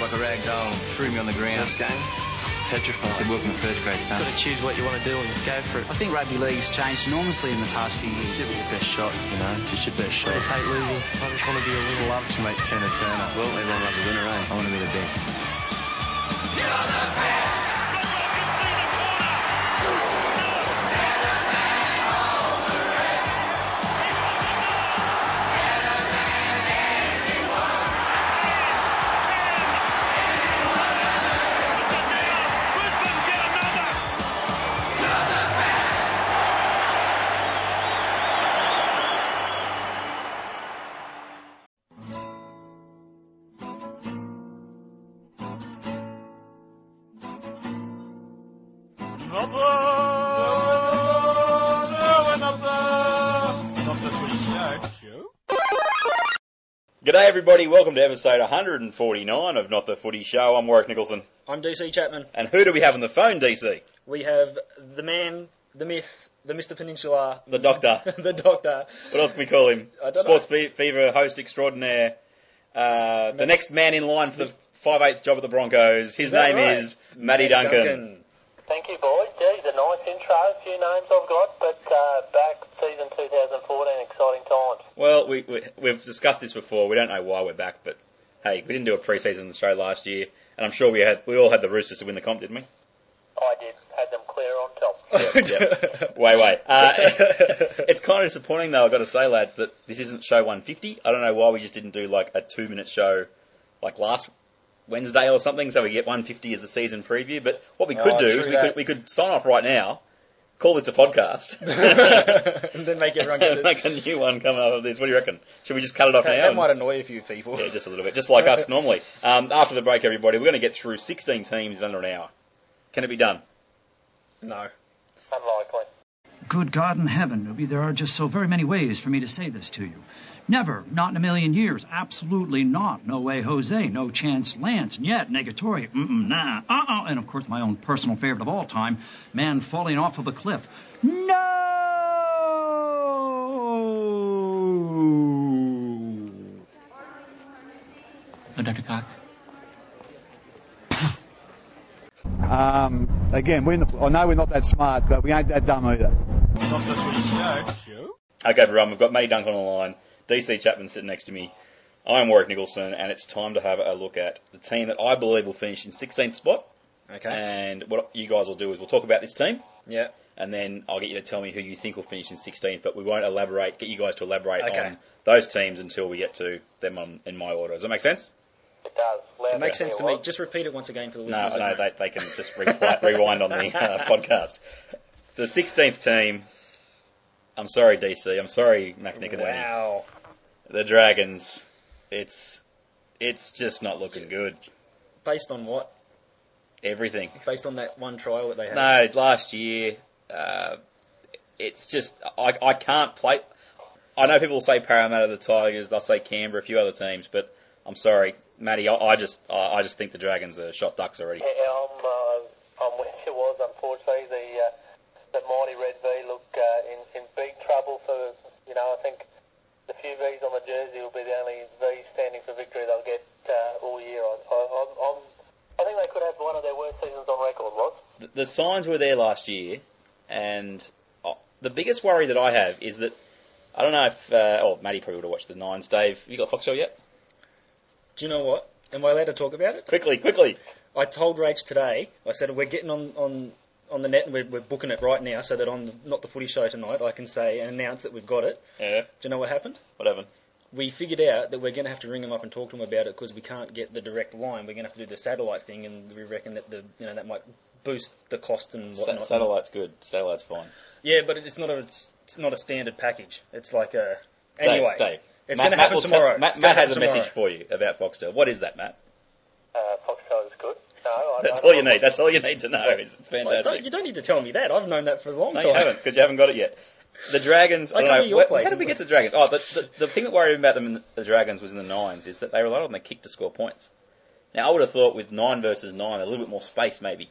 Rach picked me up like a rag doll and threw me on the ground. First game, Petrified. I said, welcome to first grade, son. Got to choose what you want to do and go for it. I think rugby league's changed enormously in the past few years. Give it your best shot, you know. Just your best shot. I just hate losing. I just want to be a winner. Love to make Tina Turner. Well, everyone loves a winner, eh? I want to be the best. Everybody, welcome to episode 149 of Not the Footy Show. I'm Warwick Nicholson. I'm DC Chapman. And who do we have on the phone, DC? We have the man, the myth, the Mr. Peninsula, The Doctor. the Doctor. what else can we call him? Sports Fe- Fever host extraordinaire. Uh, the next man in line for the 5 8th job at the Broncos. His Is name right? is Matty Duncan. Thank you, boys. Geez, a nice intro. A few names I've got, but uh, back season 2014, exciting times. Well, we, we, we've discussed this before. We don't know why we're back, but hey, we didn't do a pre-season show last year, and I'm sure we had we all had the Roosters to win the comp, didn't we? I did. Had them clear on top. Yep. Way, way. Uh, it's kind of disappointing, though. I've got to say, lads, that this isn't show 150. I don't know why we just didn't do like a two-minute show, like last Wednesday or something, so we get 150 as the season preview. But what we could Oh, do is we that. could we could sign off right now, call this a podcast, and then make everyone get make a new one coming up of this. What do you reckon? Should we just cut it off That, now? that and- might annoy a few people. yeah, just a little bit, just like us normally. Um, after the break, everybody, we're going to get through 16 teams in under an hour. Can it be done? No. Unlikely. Good God in heaven, Ruby, there are just so very many ways for me to say this to you. Never, not in a million years, absolutely not. No way, Jose, no chance, Lance, and yet, negatory, mm-mm, nah, uh-uh, and of course my own personal favorite of all time, man falling off of a cliff. No! Oh, Dr. Cox. Um, again, we're not, I know we're not that smart, but we ain't that dumb either. Okay, everyone, we've got May Dunk on the line. DC Chapman sitting next to me. I'm Warwick Nicholson, and it's time to have a look at the team that I believe will finish in 16th spot. Okay. And what you guys will do is we'll talk about this team, yeah. and then I'll get you to tell me who you think will finish in 16th. But we won't elaborate. Get you guys to elaborate Okay. on those teams until we get to them on, in my order. Does that make sense? It does. Loud It makes sense to me. Just repeat it once again for the listeners. no, at home. they, they can just re- rewind on the uh, podcast. The 16th team. I'm sorry, DC. I'm sorry, McNickadini. Wow. The Dragons. It's it's just not looking good. Based on what? Everything. Based on that one trial that they had. No, last year. Uh, it's just I I can't play. I know people say Parramatta, the Tigers. They'll say Canberra, a few other teams, but I'm sorry, Matty. I, I just I, I just think the Dragons are shot ducks already. Yeah, I'm, uh, I'm with you, was unfortunately the uh, the mighty Red V look uh, in in big trouble for you know I think the few V's on the jersey will be the only V standing for victory they'll get uh, all year. I, I, I'm, I'm, I think they could have one of their worst seasons on record, was. the, the signs were there last year, and uh, the biggest worry that I have is that I don't know if uh, oh Matty probably would have watched the Nines. Dave, you got Foxtel yet? Do you know what? Am I allowed to talk about it? Quickly, quickly. I told Rach today, I said, we're getting on, on, on the net and we're, we're booking it right now so that on the, not the footy show tonight, I can say and announce that we've got it. Yeah, Do you know what happened? what happened? We figured out that we're going to have to ring them up and talk to them about it because we can't get the direct line. We're going to have to do the satellite thing, and we reckon that the you know that might boost the cost and whatnot. satellite's good. Satellite's fine. Yeah, but it's not a it's, it's not a standard package. It's like a anyway. Dave. It's Matt- going to happen tomorrow. Matt, Matt has a message for you about Foxtel. What is that, Matt? Uh, Foxtel is good. No, I That's don't- all you need. That's all you need to know. It's, it's fantastic. don't- you don't need to tell me that. I've known that for a long No, time. you haven't, because you haven't got it yet. The Dragons, I, I don't know, where- place how did we get to the Dragons? Oh, the, the, the thing that worried me about them in the, Dragons was in the nines, is that they relied on the kick to score points. Now, I would have thought with nine versus nine, a little bit more space maybe.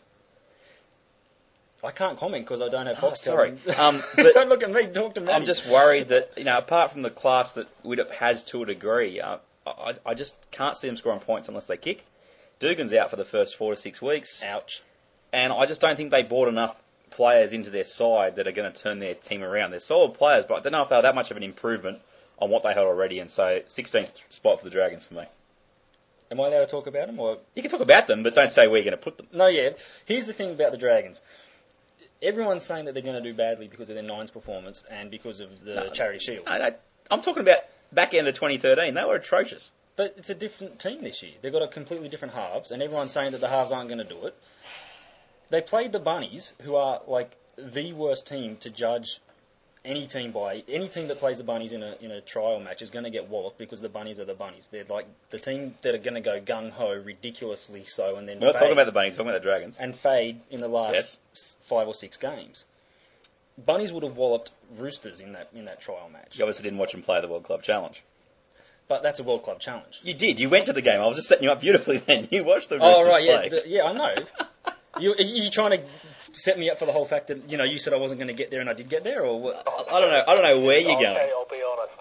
I can't comment because I don't have Oh, Foxtel. sorry. Um, but don't look at me. Talk to me. I'm just worried that, you know, apart from the class that Widdop has to a degree, uh, I, I just can't see them scoring points unless they kick. Dugan's out for the first four to six weeks, Ouch. and I just don't think they brought enough players into their side that are going to turn their team around. They're solid players, but I don't know if they're that much of an improvement on what they had already. And so, 16th spot for the Dragons for me. Am I allowed to talk about them? Or You can talk about them, but don't say where you're going to put them. no? Yeah. Here's the thing about the Dragons. Everyone's saying that they're going to do badly because of their nines performance and because of the No. charity shield. I, I, I'm talking about back end of 2013. They were atrocious. But it's a different team this year. They've got a completely different halves, and everyone's saying that the halves aren't going to do it. They played the Bunnies, who are like the worst team to judge any team by. Any team that plays the Bunnies in a in a trial match is going to get walloped because the Bunnies are the Bunnies. They're like the team that are going to go gung ho, ridiculously so, and then We're not fade, talking about the Bunnies, we're talking about the Dragons. and fade in the last Yes. s- five or six games. Bunnies would have walloped Roosters in that in that trial match, You obviously didn't watch them play the World Club Challenge. But that's a World Club challenge. You did. You went to the game. I was just setting you up beautifully then. You watched the Oh Roosters right, yeah, the- yeah, I know. you are you trying to set me up for the whole fact that you know you said I wasn't going to get there and I did get there, or what? I I don't know. I don't know where you're I'll going. tell you, I'll be honest.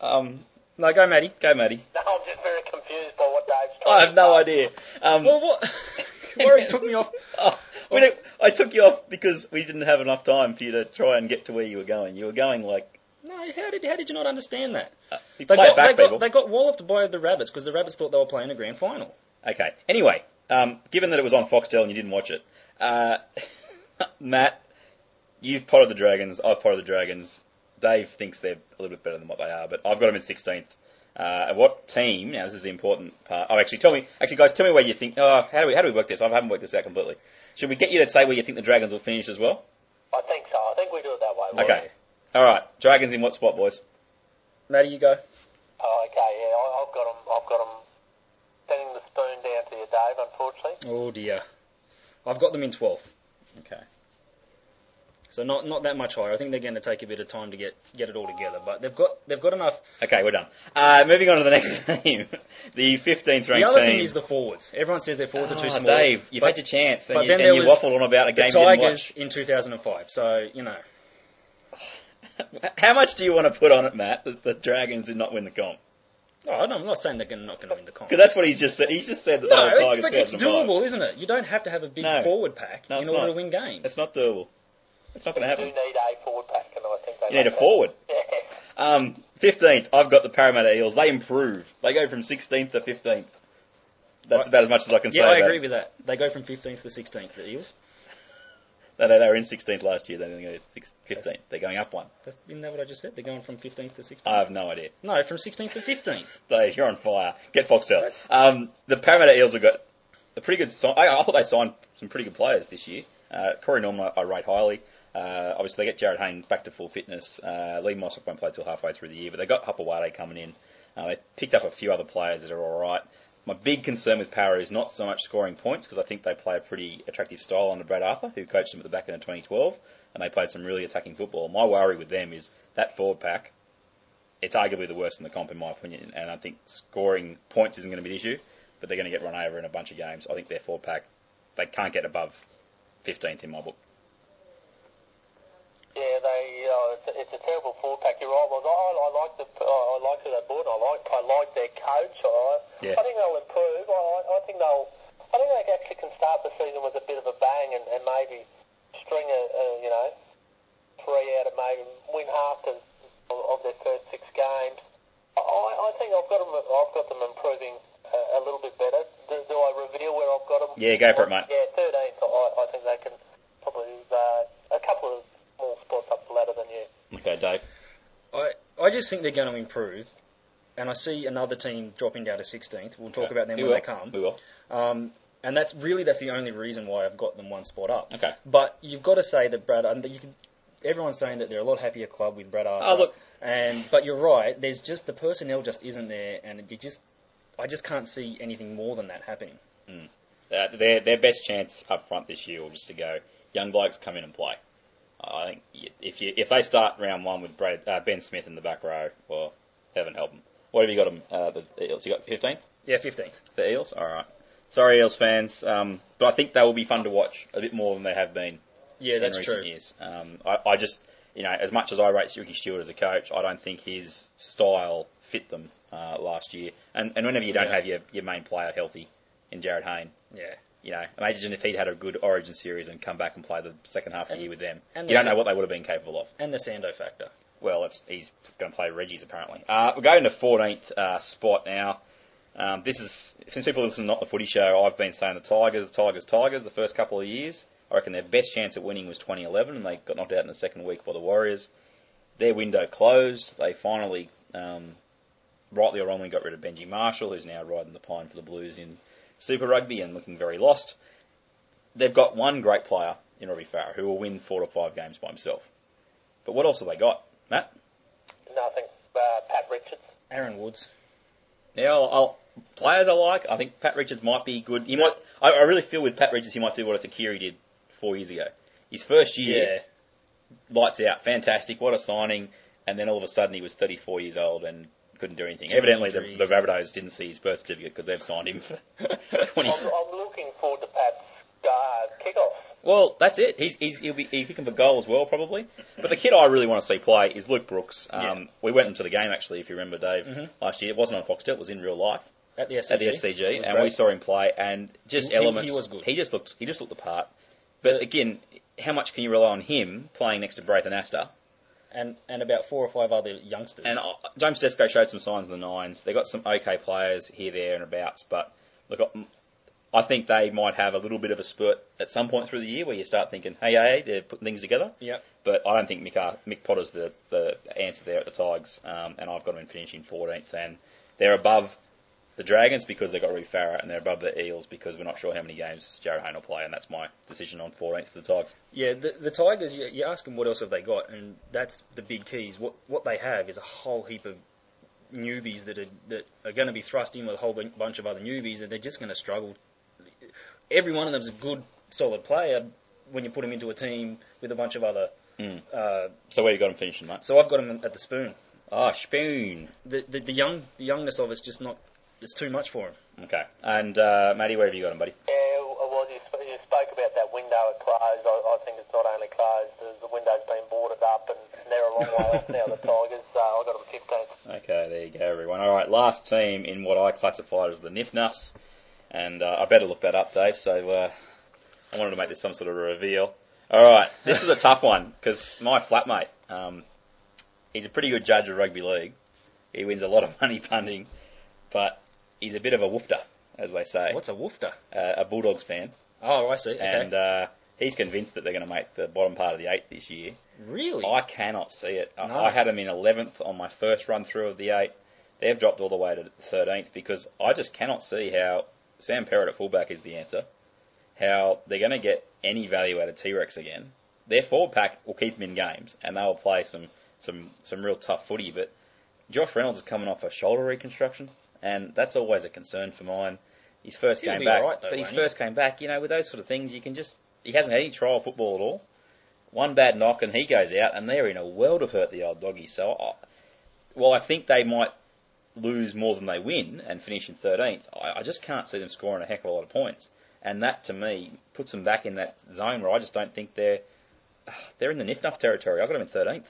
Um, No, go, Matty. go, Matty. No, I'm just very confused by what Dave's I have no say. idea. Um, Well, what? Rory took me off. oh, we I took you off because we didn't have enough time for you to try and get to where you were going. You were going like No, how did how did you not understand that? uh, They play got, it back, they, got, they got walloped by the Rabbits because the Rabbits thought they were playing a grand final. Okay. Anyway, um, given that it was on Foxtel and you didn't watch it, uh, Matt, you've potted the Dragons. I've potted the Dragons. Dave thinks they're a little bit better than what they are, but I've got them in 16th. Uh, and what team? Now this is the important part. Oh, actually, tell me. Actually, guys, tell me where you think. Oh, how do we how do we work this? I haven't worked this out completely. Should we get you to say where you think the Dragons will finish as well? I think so. I think we do it that way. Okay. All right. Dragons in what spot, boys? Matty, you go. Oh, okay, yeah, I, I've got them. I've got them sending the spoon down to you, Dave. Unfortunately. Oh dear, I've got them in 12th, Okay. so not not that much higher. I think they're going to take a bit of time to get get it all together, but they've got they've got enough. Okay, we're done. Uh, moving on to the next team, the 15th ranked team. The other team. thing is the forwards. Everyone says their forwards are too Oh, small. Dave, you've but had your chance, and but you, then and there you was waffled on about a game the you didn't Tigers in 2005. So you know, watch. How much do you want to put on it, Matt, that the Dragons did not win the comp? oh, no, I'm not saying they're gonna, not going to win the comp. Because that's what he's just said. He's just said that the No, whole Tigers but it's doable, isn't it? You don't have to have a big No. forward pack No, in it's order not. to win games. It's not doable. It's not going to Do happen. need a forward pack, and I think they. You need a forward. Yeah. Um, 15th, I've got the Parramatta Eels. They improve. They go from 16th to 15th. That's I- about as much as I can say yeah, I about agree it. with that. They go from 15th to 16th. The Eels. No, no, they were in 16th last year. They're going to go 15th. They're going up one. That's, isn't that what I just said? They're going from 15th to 16th. I have no idea. no, from 16th to 15th. Dave, you're on fire. Get Foxtel. Um, the Parramatta Eels have got a pretty good. I, I thought they signed some pretty good players this year. Uh, Corey Norman, I, rate highly. Uh, obviously, they get Jarryd Hayne back to full fitness. Uh, Lee Mossop won't play till halfway through the year, but they got Hopoate coming in. Uh, they picked up a few other players that are all right. My big concern with Power is not so much scoring points because I think they play a pretty attractive style under Brad Arthur, who coached them at the back end of 2012, and they played some really attacking football. My worry with them is that forward pack it's arguably the worst in the comp in my opinion, and I think scoring points isn't going to be the issue, but they're going to get run over in a bunch of games. I think their four pack, they can't get above 15th in my book. Yeah, they. Uh, it's, a, it's a terrible forward pack. You're right. Well, I, I like the. I like who they bought. I like. I like their coach. I, Yeah. I think they'll improve. I, I think they'll. I think they actually can start the season with a bit of a bang and, and maybe string a, a you know three out of maybe win half to, of, of their first six games. I, I think I've got them. I've got them improving a, a little bit better. Do, do I reveal where I've got them? Yeah, go for it, mate. Yeah, 13th. I, I think they can probably uh, a couple of more spots up the ladder than you. Okay, Dave. I, I just think they're going to improve, and I see another team dropping down to 16th. We'll talk Okay. about them We when will. they come. We will. Um, and that's really that's the only reason why I've got them one spot up. Okay. But you've got to say that Brad. And you can, everyone's saying that they're a lot happier club with Brad Arthur. Oh, look. And but you're right. There's just the personnel just isn't there, and you just I just can't see anything more than that happening. Uh, their their best chance up front this year will just to go young blokes come in and play. I think if you if they start round one with Brad, uh, Ben Smith in the back row, well, heaven help them. What have you got them? Uh, the Eels. You got 15th. Yeah, 15th. The Eels. All right. Sorry, Eels fans, um, but I think they will be fun to watch a bit more than they have been Yeah, in that's recent true. years. Um, I, I just, you know, as much as I rate Ricky Stuart as a coach, I don't think his style fit them uh, last year. And, and whenever you don't Yeah. have your, your main player healthy in Jarryd Hayne, Yeah. You know, imagine if he'd had a good Origin series and come back and play the second half of the year with them. and you the don't know what they would have been capable of. And the Sando factor. Well, it's, he's going to play Reggie's apparently. Uh, we're going to 14th uh, spot now. Um, this is since people listen to Not the Footy Show, I've been saying the Tigers, the Tigers, Tigers. The first couple of years, I reckon their best chance at winning was 2011, and they got knocked out in the second week by the Warriors. Their window closed. They finally, um, rightly or wrongly, got rid of Benji Marshall, who's now riding the pine for the Blues in Super Rugby and looking very lost. They've got one great player in Robbie Farah who will win four to five games by himself. But what else have they got, Matt? Nothing. Uh, Pat Richards. Aaron Woods. Yeah, I'll, I'll, players I like. I think Pat Richards might be good. He might. I, I really feel with Pat Richards, he might do what a Tuqiri did four years ago. His first year, yeah. lights out, fantastic. What a signing! And then all of a sudden, he was 34 years old and couldn't do anything. Too Evidently, the, the. Rabbitohs didn't see his birth certificate because they've signed him for 20. I'm, I'm looking forward to Pat's uh, kickoff. Well, that's it. He's, he's he'll be he'll kicking for goal as well, probably. But the kid I really want to see play is Luke Brooks. Um, Yeah. We went into the game actually, if you remember, Dave, Mhm. last year. It wasn't on Foxtel; it was in real life. At the SCG. at the SCG, and great. we saw him play, and just He- he- elements. he was good. He just looked. He just looked the part. But again, how much can you rely on him playing next to Braith Anasta? And, and about four or five other youngsters. And uh, James Desco showed some signs of the nines. They got some okay players here, there, and abouts. But look, I- I think they might have a little bit of a spurt at some point through the year where you start thinking, hey, hey, they're putting things together. Yep. But I don't think Mick, Ar- Mick Potter's the, the answer there at the Tigers, um, and I've got them in finishing 14th. And they're above the Dragons because they've got Reece Farah, and they're above the Eels because we're not sure how many games Jarryd Hayne will play, and that's my decision on 14th for the Tigers. Yeah, the, the Tigers, you, you ask them what else have they got, and that's the big keys. What what they have is a whole heap of newbies that are that are going to be thrust in with a whole bunch of other newbies, and they're just going to struggle. Every one of them's a good, solid player when you put them into a team with a bunch of other. Mm. Uh, So where you got them finishing, mate? so I've got them at the spoon. Oh, Spoon. The the, the young the youngness of it's just not. It's too much for him. Okay. And uh, Matty, where have you got him, buddy? Yeah, well, you, sp- you spoke about that window at close. I, I think it's not only closed, the, the window's been boarded up, and they're a long way off now, the Tigers. So I've got them 15th. Okay, there you go, everyone. All right, last team in what I classified as the Nif Nuffs, and uh, I better look that up, Dave. So uh, I wanted to make this some sort of a reveal. All right, this is a tough one because my flatmate, um, he's a pretty good judge of rugby league. He wins a lot of money punting, but he's a bit of a woofter, as they say. What's a woofter? Uh, a Bulldogs fan, Oh, I see. Okay. and uh, he's convinced that they're going to make the bottom part of the eight this year. really? I cannot see it. I- No. I had them in 11th on my first run through of the eight. They've dropped all the way to 13th because I just cannot see how Sam Perrett at fullback is the answer. How they're going to get any value out of T-Rex again. Their forward pack will keep them in games and they will play some, some, some real tough footy. But Josh Reynolds is coming off a shoulder reconstruction and that's always a concern for mine. His first He'll game be back, right, though, but his won't he? first came back, you know, with those sort of things, you can just he hasn't had any trial football at all one bad knock and he goes out, and they're in a world of hurt, the old doggy. So, I, while I think they might lose more than they win and finish in 13th, I, I just can't see them scoring a heck of a lot of points. And that, to me, puts them back in that zone where I just don't think they're they're in the nif nuff territory. I've got them in 13th.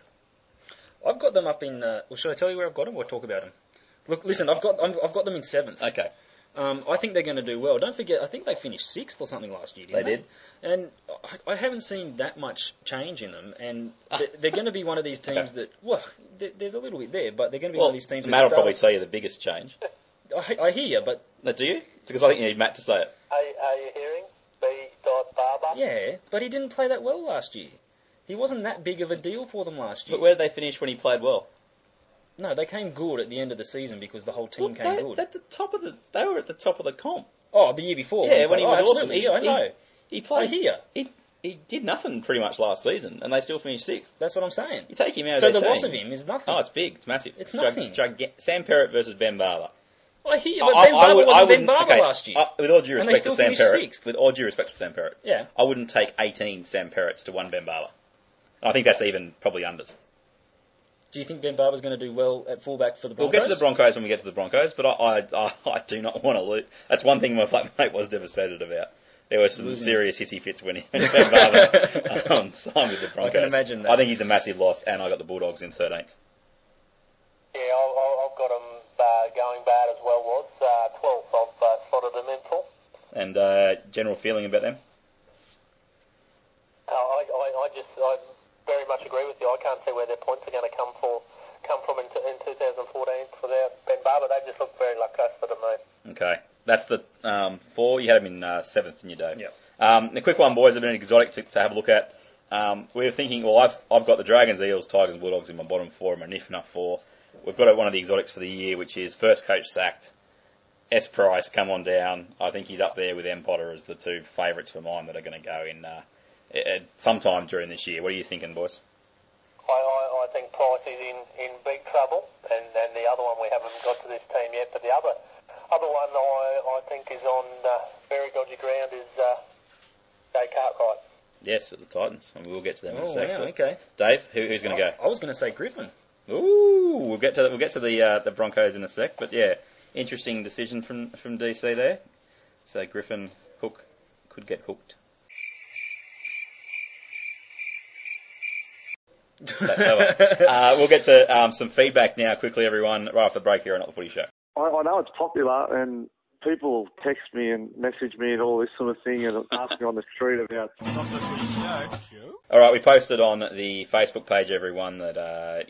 I've got them up in. Uh, well, should I tell you where I've got them or talk about them? Look, listen, I've got I'm, I've got them in seventh. Okay. Um, I think they're going to do well. Don't forget, I think they finished sixth or something last year. Didn't They they, And I, I haven't seen that much change in them. And they're, they're going to be one of these teams Okay. that well, there, there's a little bit there, but they're going to be Well, one of these teams. Matt that will probably tell you the biggest change. I, I hear you, but No, do you? It's because I think you need Matt to say it. Are, are you hearing? B. Dot Barba? yeah, but he didn't play that well last year. He wasn't that big of a deal for them last year. But where did they finish when he played well? No, they came good at the end of the season because the whole team Well, came they, good. At the top of the, they were at the top of the comp. Oh, the year before. Yeah, when he oh, was awesome. He- Yeah, I know. He played. I hear. He he did nothing pretty much last season, and they still finished sixth. That's what I'm saying. You take him out So of the loss of him is nothing. Oh, it's big. It's massive. It's nothing. Sam Perrett versus Ben Barba. I hear you, but I- Ben Barba would- wasn't Ben Barba okay, last year. uh, with all due respect to Sam Perrett, sixth. with all due respect to Sam Perrett, yeah. I wouldn't take 18 Sam Perretts to one Ben Barba. I think that's even probably unders. Do you think Ben Barba's going to do well at fullback for the Broncos? We'll get to the Broncos when we get to the Broncos, but I, I, I, I do not want to lose. That's one thing my flatmate was devastated about. There were some Losing. serious hissy fits when he when Ben Barba um, signed with the Broncos. I can imagine that. I think he's a massive loss, and I got the Bulldogs in 13th. Yeah, I'll, I'll, I've got them uh, going bad as well was. Uh, 12th, I've uh, slotted them in for. And uh, general feeling about them? Uh, I, I, I just I very much agree with you. I can't see where their points are going to come for come from in, t- in 2014 for their Ben Barba. They just look very lacklustre to me. Okay. That's the um, four. You had them in uh, seventh in your day. Yeah. Um, the quick one, boys, have been exotic to, to have a look at. Um, we were thinking, well, I've, I've got the Dragons, Eels, Tigers, and Bulldogs in my bottom four and my NIFNA four. We've got one of the exotics for the year, which is first coach sacked. S Price, come on down. I think he's up there with M Potter as the two favourites for mine that are going to go in uh, sometime during this year. What are you thinking, boys? I, I, I think Price is in, in big trouble, and, and the other one we haven't got to this team yet, but the other other one I, I think is on uh, very dodgy ground is uh, Jay Cartwright. Yes, at the Titans, and we'll get to them in a Oh, sec. wow, okay. Dave, who, who's going to go? I was going to say Griffin. Ooh, we'll get to the, we'll get to the uh, the Broncos in a sec, but yeah, interesting decision from from DC there. So Griffin Hook could get hooked. That- that one. uh, we'll get to um, some feedback now quickly, everyone, right off the break here on Not the Footy Show. I, I know it's popular and people text me and message me and all this sort of thing and ask me on the street about All right, we posted on the Facebook page, everyone, that uh,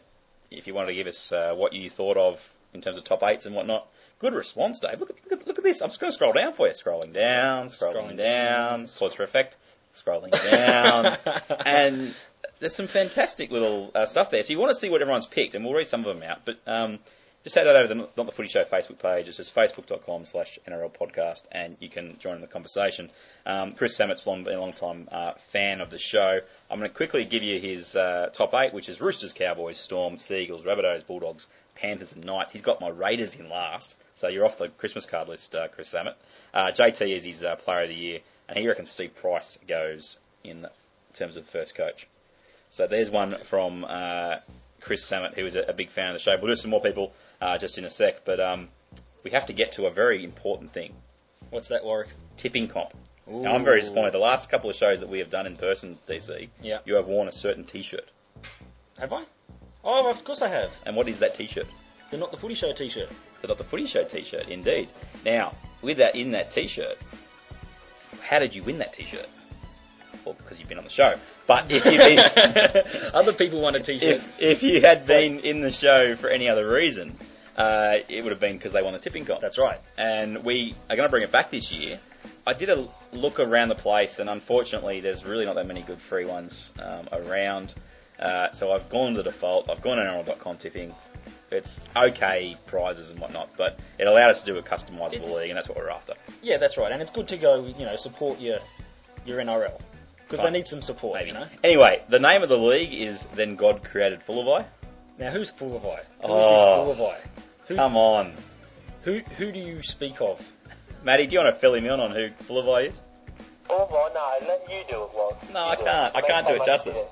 if you wanted to give us uh, what you thought of in terms of top eights and whatnot. Good response, Dave. Look at, look at, look at this. I'm just going to scroll down for you. Scrolling down, scrolling, Scrolling down, pause for effect, scrolling down. and there's some fantastic little uh, stuff there. So you want to see what everyone's picked, and we'll read some of them out. But um, just head over to the Not the Footy Show Facebook page. It's just facebook.com slash NRL podcast, and you can join in the conversation. Um, Chris Sammett's long, been a long time uh, fan of the show. I'm going to quickly give you his uh, top eight, which is Roosters, Cowboys, Storm, Sea Eagles, Rabbitohs, Bulldogs, Panthers, and Knights. He's got my Raiders in last, so you're off the Christmas card list, uh, Chris Sammett. Uh, JT is his uh, player of the year, and he reckons Steve Price goes in terms of first coach. So there's one from uh, Chris Sammett, who is a, a big fan of the show. We'll do some more people uh, just in a sec, but um, we have to get to a very important thing What's that, Warwick? tipping comp. Now, I'm very disappointed. The last couple of shows that we have done in person, DC, Yeah. you have worn a certain T-shirt. Have I? Oh, of course I have. And what is that T-shirt? The Not the Footy Show T-shirt. The Not the Footy Show T-shirt, indeed. Now, with that in that T-shirt, how did you win that T-shirt? Well, because you've been on the show. But if you've been, Other people want a T-shirt. if, if you had been in the show for any other reason, uh, it would have been because they won the tipping comp. That's right. and we are going to bring it back this year. I did a look around the place, and unfortunately, there's really not that many good free ones um, around. Uh, so I've gone to default. I've gone to NRL.com tipping. It's okay prizes and whatnot, but it allowed us to do a customizable It's- league, and that's what we're after. Yeah, that's right. And it's good to go, you know, support your your NRL because they need some support. Maybe. You know. Anyway, the name of the league is Then God Created Full Now, who's full of eye? Who's Oh. this full of eye? Who, Come on, who who do you speak of? Matty. Do you want to fill him in on who Full is? Oh, well, no, let you do it, Walt. No, You I can't. I can't do it justice. of.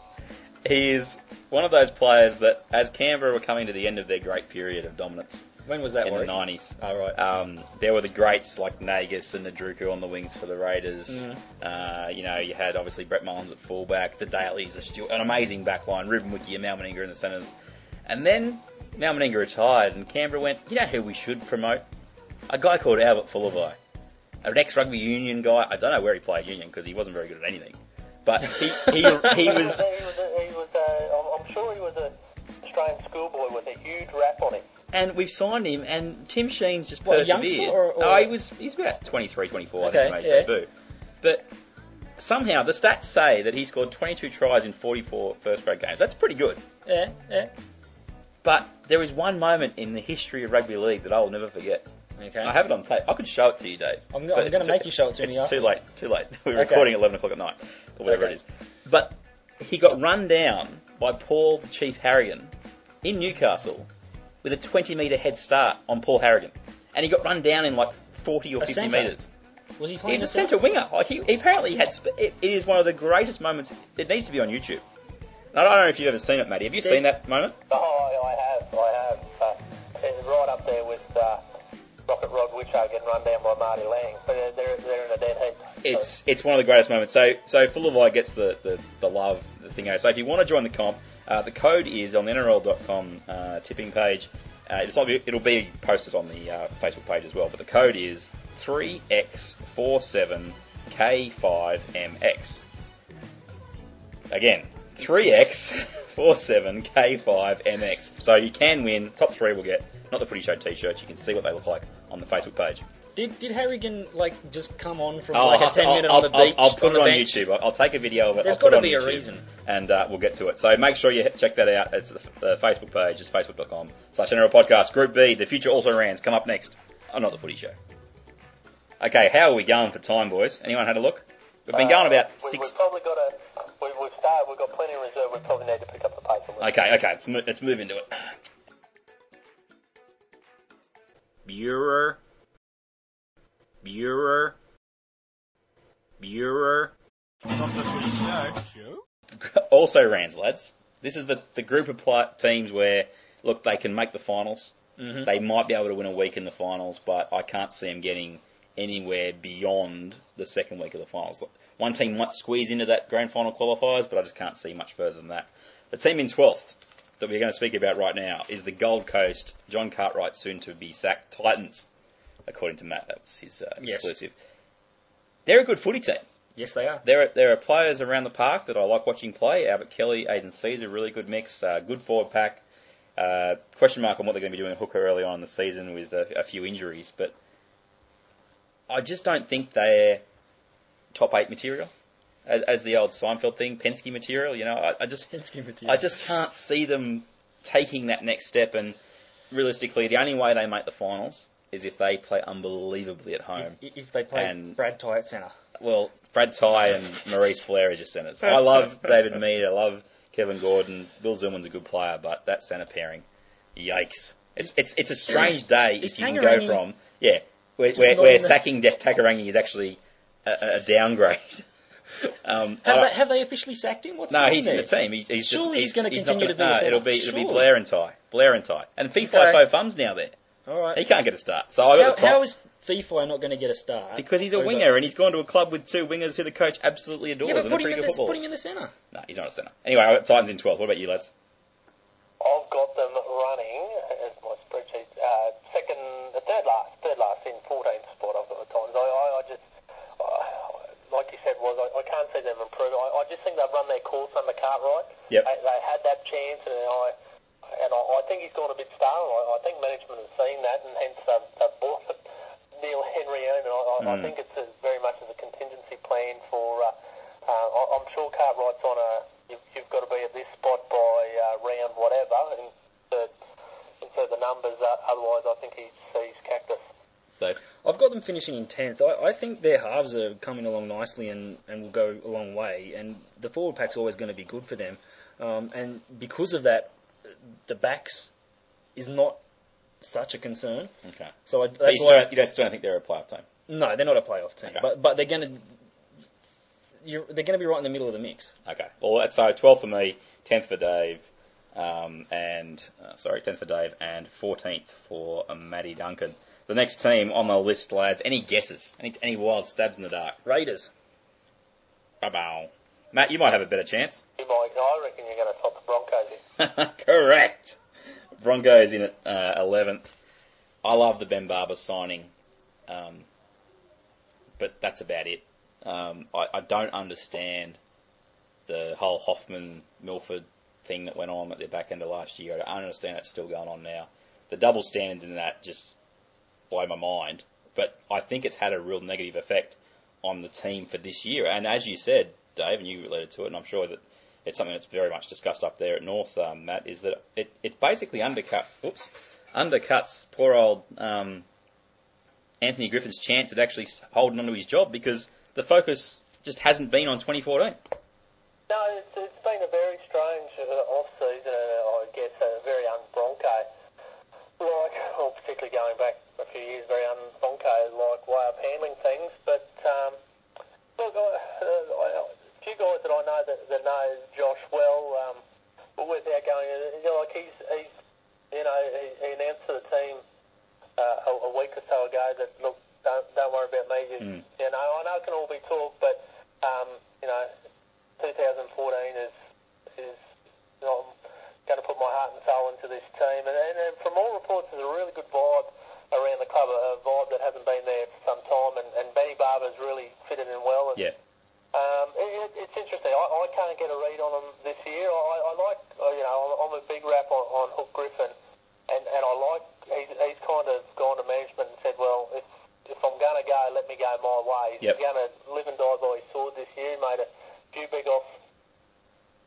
He is one of those players that, as Canberra were coming to the end of their great period of dominance When was that? in the nineties, Oh, right. um, there were the greats like Nagas and Nadruku on the wings for the Raiders. Mhm. Uh, you know, you had obviously Brett Mullins at fullback, the Daleys, the Stuart, an amazing back line, Ruben Wiki and Mal Meninga in the centres. And then Mal Meninga retired, and Canberra went, you know who we should promote? A guy called Albert Fullerby. An ex-rugby union guy. I don't know where he played union because he wasn't very good at anything. But he, he, he was... He was, a, he was a, I'm, I'm sure he was an Australian schoolboy with a huge rap on him. And we've signed him, and Tim Sheens just What, persevered. or- or- Oh, he was he's about 23, 24, I think, Okay, when he yeah. debut. But somehow the stats say that he scored 22 tries in 44 first grade games. That's pretty good. Yeah, yeah. But there is one moment in the history of rugby league that I will never forget. Okay. I have it on tape. I could show it to you, Dave. I'm, I'm going to make you show it to It's me It's too late. Too late. We're Okay. recording at 11 o'clock at night, or whatever Okay. it is. But he got run down by Paul the Chief Harragon in Newcastle with a 20 metre head start on Paul Harragon. And he got run down in like 40 or A 50 centre? metres. Was he playing He's a centre? centre winger. Like he, he apparently had. Sp- it, it is one of the greatest moments. It needs to be on YouTube. I don't know if you've ever seen it, Matty. Have you seen that moment? Oh, I, I have, I have. Uh, it's right up there with uh, Rocket Rod Witcher getting run down by Marty Lang. But they're, they're, they're in a dead heat. It's it's one of the greatest moments. So so Fullerby gets the, the, the love, the thing. So if you want to join the comp, uh, the code is on the NRL.com uh, tipping page. Uh, it'll be posted on the uh, Facebook page as well, but the code is 3x47K5MX. Again, 3x47K5MX. So you can win. Top three will get not the Footy Show t-shirts. You can see what they look like on the Facebook page. Did did Harragon like just come on from I'll like a have to- ten minute I'll- on the I'll- beach? I'll, put on it on bench? YouTube. I'll, I'll take a video of it. There's I'll gotta be a YouTube, reason. and uh, we'll get to it. So make sure you check that out. It's the, the Facebook page. It's facebook.com slash NRL podcast. Group B, the future also rans. Come up next. I'm not the footy show. Okay, how are we going for time, boys? Anyone had a look? We've been going about Uh, we, six. We've probably got a. We, we've started. We've got plenty of reserve. We probably need to pick up the pace a little. Okay, okay, let's move, let's move into it. Bureau. Bureau. Bureau. Also rans, lads. This is the, the group of pl- teams where, look, they can make the finals. Mhm. They might be able to win a week in the finals, but I can't see them getting anywhere beyond the second week of the finals. One team might squeeze into that grand final qualifiers, but I just can't see much further than that. The team in 12th that we're going to speak about right now is the Gold Coast, John Cartwright soon to be sacked Titans, according to Matt. That was his uh, Yes. exclusive. They're a good footy team. Yes, they are. There are, there are players around the park that I like watching play. Albert Kelly, Aidan Sezer, really good mix, uh, good forward pack. Uh, question mark on what they're going to be doing at hooker early on in the season with a, a few injuries, but I just don't think they're top eight material. As, as the old Seinfeld thing, Penske material. You know, I, I just Penske material. I just can't see them taking that next step. And realistically, the only way they make the finals is if they play unbelievably at home. I- If they play And- Brad Tighe at centre. Well, Brad Tighe and Maurice Blair are just centres. I love David Mead. I love Kevin Gordon. Bill Zillman's a good player, but that centre pairing, yikes! It's it's it's a strange day Is if you can go from yeah, where, where, where in the- sacking De- Takairangi is actually a, a downgrade. um, Have they, have they officially sacked him? What's no, he's there? in the team. He, he's just Surely he's gonna continue to be no, it'll be it'll be Blair and Tighe, Blair and Tighe, and Fifo Okay. Fum's now there. All right. He can't get a start. So I How, got the top. how is FIFA not going to get a start? because he's a over- winger and he's gone to a club with two wingers who the coach absolutely adores Yeah, but and put are him, pretty in the, put him in the centre. No, he's not a centre. Anyway, I got Titans in 12. What about you, lads? I've got them running as my spreadsheet uh, second, uh, third last, third last in 14th spot. I've got the Titans. I, I, I just, uh, like you said, was I, I can't see them improve. I, I just think they've run their course under Cartwright. Yep. They, they had that chance, and I, and I, I think he's gone a bit stale. I, I think management has seen that, and hence they've, they've bought Neil Henry in, and I, I, I Mm. think it's a, very much as a contingency plan for. Uh, uh, I, I'm sure Cartwright's on a. You've, you've got to be at this spot by uh, round whatever, and insert, insert the numbers. Uh, otherwise, I think he sees cactus. Dave? I've got them finishing in 10th. I, I think their halves are coming along nicely and, and will go a long way. And the forward pack's always going to be good for them. Um, and because of that, the backs is not such a concern. Okay. So I, But that's you, why. still, don't- you don't, still don't think they're a playoff team? No, they're not a playoff team. Okay. But but they're going to. They're going to be right in the middle of the mix. Okay. Well, that's so 12th for me, 10th for Dave, um, and uh, sorry, 10th for Dave, and 14th for uh, Matty Duncan. The next team on the list, lads. Any guesses? Any any wild stabs in the dark? Raiders. Ba-bow. Matt, you might have a better chance. Might, I reckon you're going to top the Broncos. Here. Correct. Broncos in at uh, 11th. I love the Ben Barba signing, um, but that's about it. Um, I, I don't understand the whole Hoffman Milford thing that went on at the back end of last year. I don't understand that's still going on now. The double standards in that just blow my mind. But I think it's had a real negative effect on the team for this year. And as you said, Dave, and you related to it, and I'm sure that it's something that's very much discussed up there at North, um, Matt, is that it, it basically undercut, oops, undercuts poor old um, Anthony Griffin's chance at actually holding onto his job because the focus just hasn't been on 2014. No, it's, it's been a very strange uh, off-season, uh, I guess, uh, very un-Bronco. Like, well, particularly going back a few years, very un-Bronco-like way of handling things. But, um, look, I, uh, I, guys that I know that, that know Josh well, um, without going, you know, like he's, he's you know, he, he announced to the team uh, a, a week or so ago that look, don't, don't worry about me. You, mm. you know, I know it can all be talk, but um, you know, 2014 is is you know, going to put my heart and soul into this team, and, and, and from all reports, there's a really good vibe around the club, a vibe that hasn't been there for some time, and, and Benny Barba's really fitted in well. And, yeah. Um, it, it, it's interesting. I, I can't get a read on him this year. I, I like, uh, you know, I'm, I'm a big rap on, on Hook Griffin, and, and I like he's, he's kind of gone to management and said, well, if if I'm going to go, let me go my way. Yep. He's going to live and die by his sword this year. He made a few big off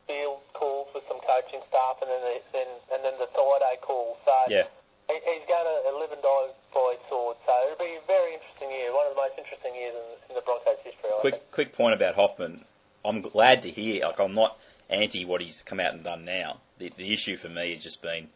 field calls with some coaching staff, and then the, then and then the Friday call. So Yeah. He, he's going to live and die by his sword. So it'll be a very interesting year. One of the most interesting years in, in the Broncos' history. I think. Quick, quick point about Hoffman. I'm glad to hear. Like, I'm not anti what he's come out and done now. The, the issue for me has just been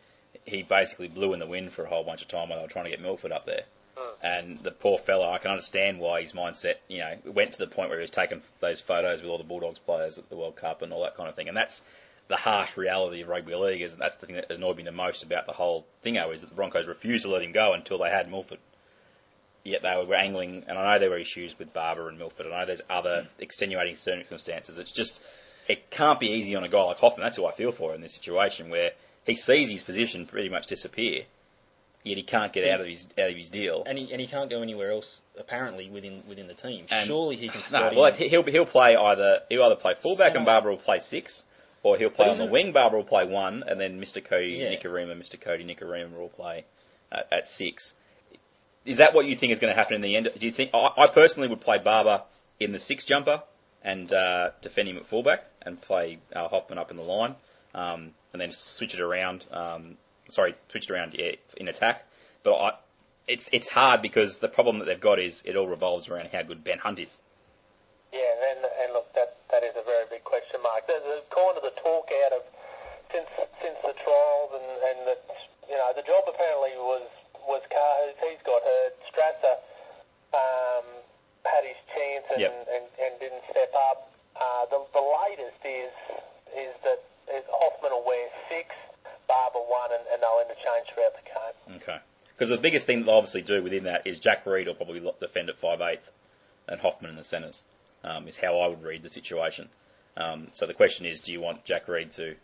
he basically blew in the wind for a whole bunch of time when they were trying to get Milford up there. Hmm. And the poor fella, I can understand why his mindset, you know, went to the point where he was taking those photos with all the Bulldogs players at the World Cup and all that kind of thing. And that's the harsh reality of rugby league. Is that's the thing that annoyed me the most about the whole thingo is that the Broncos refused to let him go until they had Milford. Yet they were angling, and I know there were issues with Barba and Milford. I know there's other extenuating circumstances. It's just it can't be easy on a guy like Hoffman. That's who I feel for in this situation where he sees his position pretty much disappear, yet he can't get out of his out of his deal. And he, and he can't go anywhere else apparently within within the team. And- Surely he can No, well, he'll he'll play either he'll either play fullback Centre. and Barba will play six, or he'll play on the wing. Barba will play one, and then Mr. Kodi Yeah. Nikorima, Mr. Kodi Nikorima will play at, at six. Is that what you think is going to happen in the end? Do you think? I, I personally would play Barba in the six jumper and uh, defend him at fullback, and play uh, Hoffman up in the line, um, and then switch it around. Um, sorry, switch it around yeah, in attack. But I, it's it's hard because the problem that they've got is it all revolves around how good Ben Hunt is. Yeah, and and look, that that is a very big question mark. The, the kind of the talk out of since since the trials and and that you know the job apparently was was Carhus. He's got hurt. Strasser um, had his chance and, Yep. and, and didn't step up. Uh, the the latest is is that is Hoffman will wear six, Barba one, and, and they'll interchange throughout the game. Okay. Because the biggest thing they'll obviously do within that is Jack Reed will probably defend at 5'8", and Hoffman in the centres, um, is how I would read the situation. Um, so the question is, do you want Jack Reed to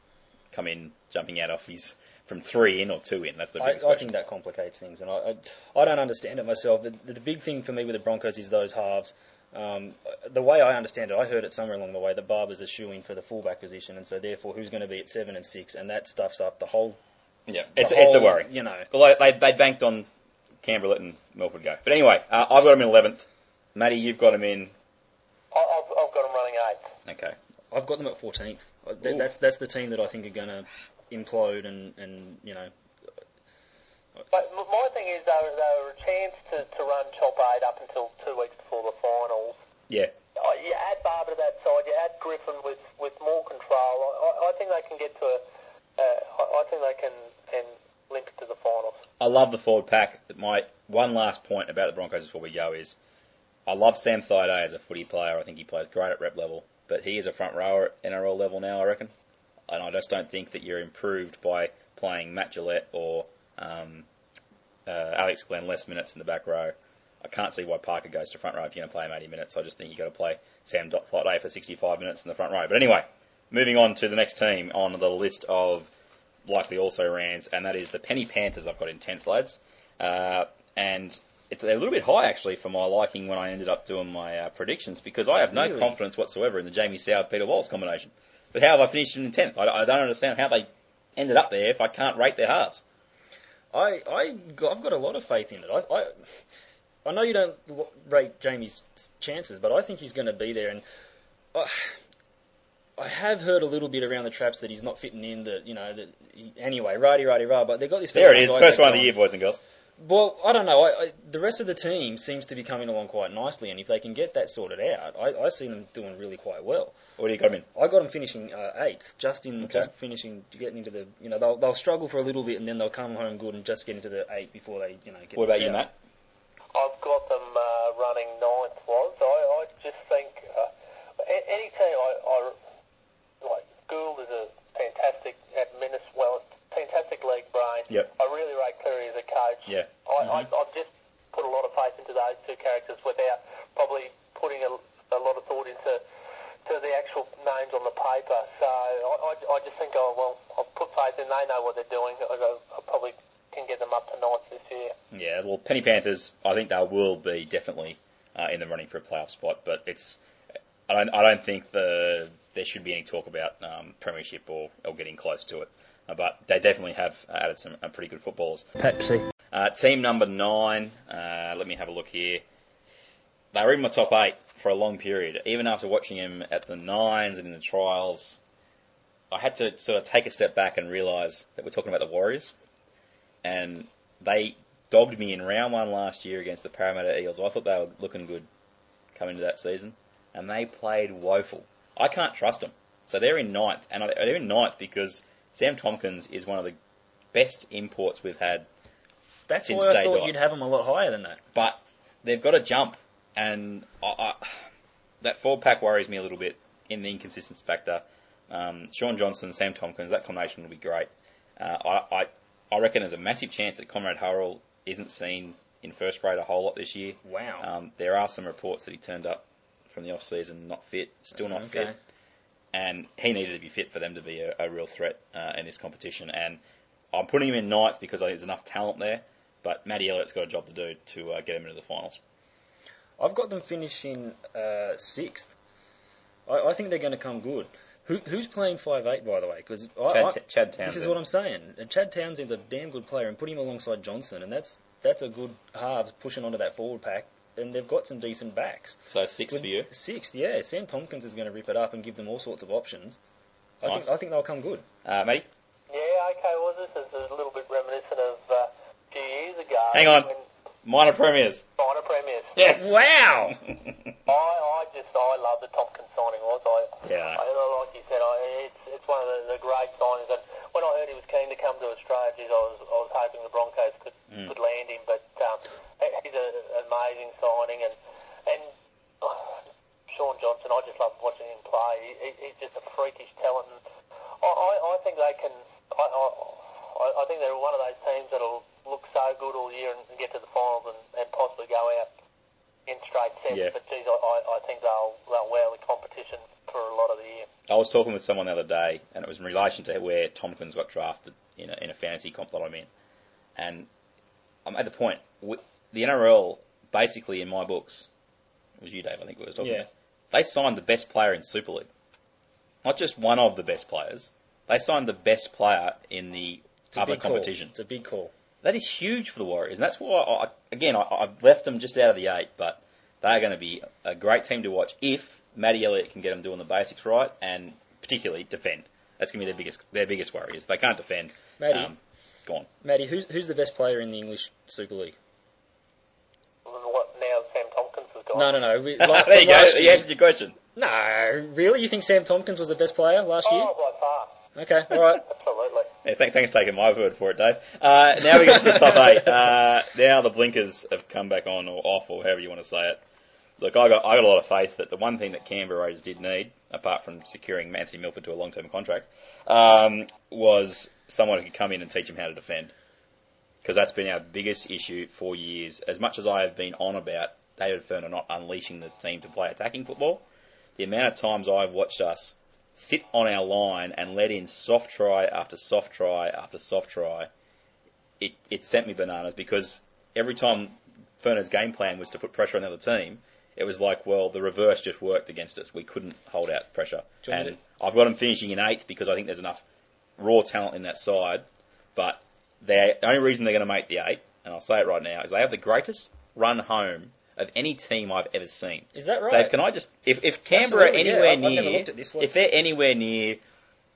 come in jumping out off his from three in or two in? That's the I, biggest I think that complicates things, and I, I, I don't understand it myself. The, the big thing for me with the Broncos is those halves. Um, the way I understand it, I heard it somewhere along the way that Barba's a shoe in for the fullback position, and so therefore who's going to be at seven and six, and that stuffs up the whole. Yeah, the it's, it's a worry. You know, Well, they, they banked on Canberra letting Milford go. But anyway, uh, I've got him in 11th. Matty, you've got him in... I, I've, I've got him running eighth. Okay. I've got them at 14th. Uh, Ooh. th- That's that's the team that I think are going to implode, and, and you know, But my thing is, they were, they were a chance to, to run top eight up until two weeks before the finals. Yeah. Oh, you add Barba to that side, you add Griffin with, with more control. I, I, I think they can get to a. Uh, I, I think they can, can limp to the finals. I love the forward pack. My one last point about the Broncos before we go is I love Sam Thaiday as a footy player. I think he plays great at rep level, but he is a front rower at NRL level now, I reckon. And I just don't think that you're improved by playing Matt Gillett or um, uh, Alex Glenn less minutes in the back row. I can't see why Parker goes to front row if you're going to play him 80 minutes. I just think you've got to play Sam Thaiday for 65 minutes in the front row. But anyway, moving on to the next team on the list of likely also Rans, and that is the Penny Panthers I've got in 10th, lads. Uh, and it's a little bit high, actually, for my liking when I ended up doing my uh, predictions, because I have no Really? confidence whatsoever in the Jamie Soward Peter Wallace combination. But how have I finished in 10th? I, I don't understand how they ended up there if I can't rate their halves. I I I've got a lot of faith in it. I I, I know you don't rate Jamie's chances, but I think he's going to be there. And I, I have heard a little bit around the traps that he's not fitting in. That you know that he, anyway, righty righty rah. But they got this. There it is, first one of the year, boys and girls. Well, I don't know. I, I, the rest of the team seems to be coming along quite nicely, and if they can get that sorted out, I, I see them doing really quite well. What do you got him in? I got them finishing uh, eighth, just in Okay. just finishing getting into the you know they'll they'll struggle for a little bit and then they'll come home good and just get into the eight before they you know get. What about you. Matt? I've got them uh, running ninth. Was I? I just think uh, any team. I, I like Gould is a fantastic adminis well, fantastic league brain. Yep. I really rate Cleary as a coach. Yeah. I, I, I've just put a lot of faith into those two characters without probably putting a, a lot of thought into to the actual names on the paper. So I, I, I just think, oh well, I've put faith in. They know what they're doing. I, I probably can get them up to ninth this year. Yeah, well, Penny Panthers, I think they will be definitely uh, in the running for a playoff spot, but it's I don't, I don't think the there should be any talk about um, premiership or, or getting close to it. Uh, but they definitely have added some uh, pretty good footballers. Pepsi. Uh, team number nine, uh, let me have a look here. They were in my top eight for a long period. Even after watching him at the nines and in the trials, I had to sort of take a step back and realise that we're talking about the Warriors. And they dogged me in round one last year against the Parramatta Eels. I thought they were looking good coming into that season. And they played woeful. I can't trust them. So they're in ninth. And they're in ninth because Sam Tomkins is one of the best imports we've had That's since why I day thought dot. you'd have them a lot higher than that. but they've got to jump, and I, I, that four pack worries me a little bit in the inconsistency factor. Um, Shaun Johnson, Sam Tomkins, that combination will be great. Uh, I, I, I reckon there's a massive chance that Conrad Hurrell isn't seen in first grade a whole lot this year. Wow. Um, there are some reports that he turned up from the off season not fit, still not Okay. fit, and he needed to be fit for them to be a, a real threat uh, in this competition. And I'm putting him in ninth because I think there's enough talent there. But Matty Elliott's got a job to do to uh, get him into the finals. I've got them finishing uh, sixth. I, I think they're going to come good. Who, who's playing five eight by the way? Because Chad, Chad this is what I'm saying. Chad Townsend's a damn good player, and put him alongside Johnson, and that's that's a good halves pushing onto that forward pack. And they've got some decent backs. So six for you. Sixth, yeah. Sam Tomkins is going to rip it up and give them all sorts of options. I Nice. think I think they'll come good. Uh, Matty? Yeah, okay. Well, this is a little bit reminiscent of uh, a few years ago. Hang on. When Minor premiers. minor premiers. Yes. Wow. I, I just, I love the Tomkins signing. Was I? Yeah. I, like you said, I, it's it's one of the, the great signings. And when I heard he was keen to come to Australia, geez, I was I was hoping the Broncos could Mm. could land him. But um, he's a, an amazing signing, and and oh, Shaun Johnson, I just love watching him play. He, he, he's just a freakish talent, and I, I, I think they can. I, I, I- think they're one of those teams that'll look so good all year and, and get to the finals and, and possibly go out in straight sets. Yeah. But geez, I, I, I think they'll they'll wow the competition for a lot of the year. I was talking with someone the other day, and it was in relation to where Tomkins got drafted in a, in a fantasy comp that I'm in. And I'm at the point, w- the NRL, basically in my books, it was you, Dave, I think we were talking Yeah. about, they signed the best player in Super League. Not just one of the best players, they signed the best player in the It's a other big competition. Call. It's a big call. That is huge for the Warriors, and that's why, I, again, I, I've left them just out of the eight, but they're going to be a great team to watch if Matty Elliott can get them doing the basics right, and particularly defend. That's going to be their biggest their biggest worry is they can't defend. Matty, Um, go on. Matty, who's who's the best player in the English Super League? What now? Sam Tomkins has gone. No, no, no. We, like, there you go. last You answered your question. No, really? You think Sam Tomkins was the best player last year? Oh, by far, Okay, all right. absolutely. Yeah, thank, thanks for taking my word for it, Dave. Uh, now we get to the top eight. Uh, now the blinkers have come back on or off or however you want to say it. Look, I got I got a lot of faith that the one thing that Canberra Raiders did need, apart from securing Anthony Milford to a long term contract, um, was someone who could come in and teach him how to defend. Because that's been our biggest issue for years. As much as I have been on about David Furner not unleashing the team to play attacking football, the amount of times I've watched us sit on our line and let in soft try after soft try after soft try, it, it sent me bananas because every time Furner's game plan was to put pressure on the other team, it was like, well, the reverse just worked against us. We couldn't hold out pressure. Do you want And I've got them finishing in eighth because I think there's enough raw talent in that side. But the only reason they're going to make the eight, and I'll say it right now, is they have the greatest run home of any team I've ever seen. Is that right? Dave, can I just if if Canberra Absolutely, anywhere I've- I've near looked at this if they're anywhere near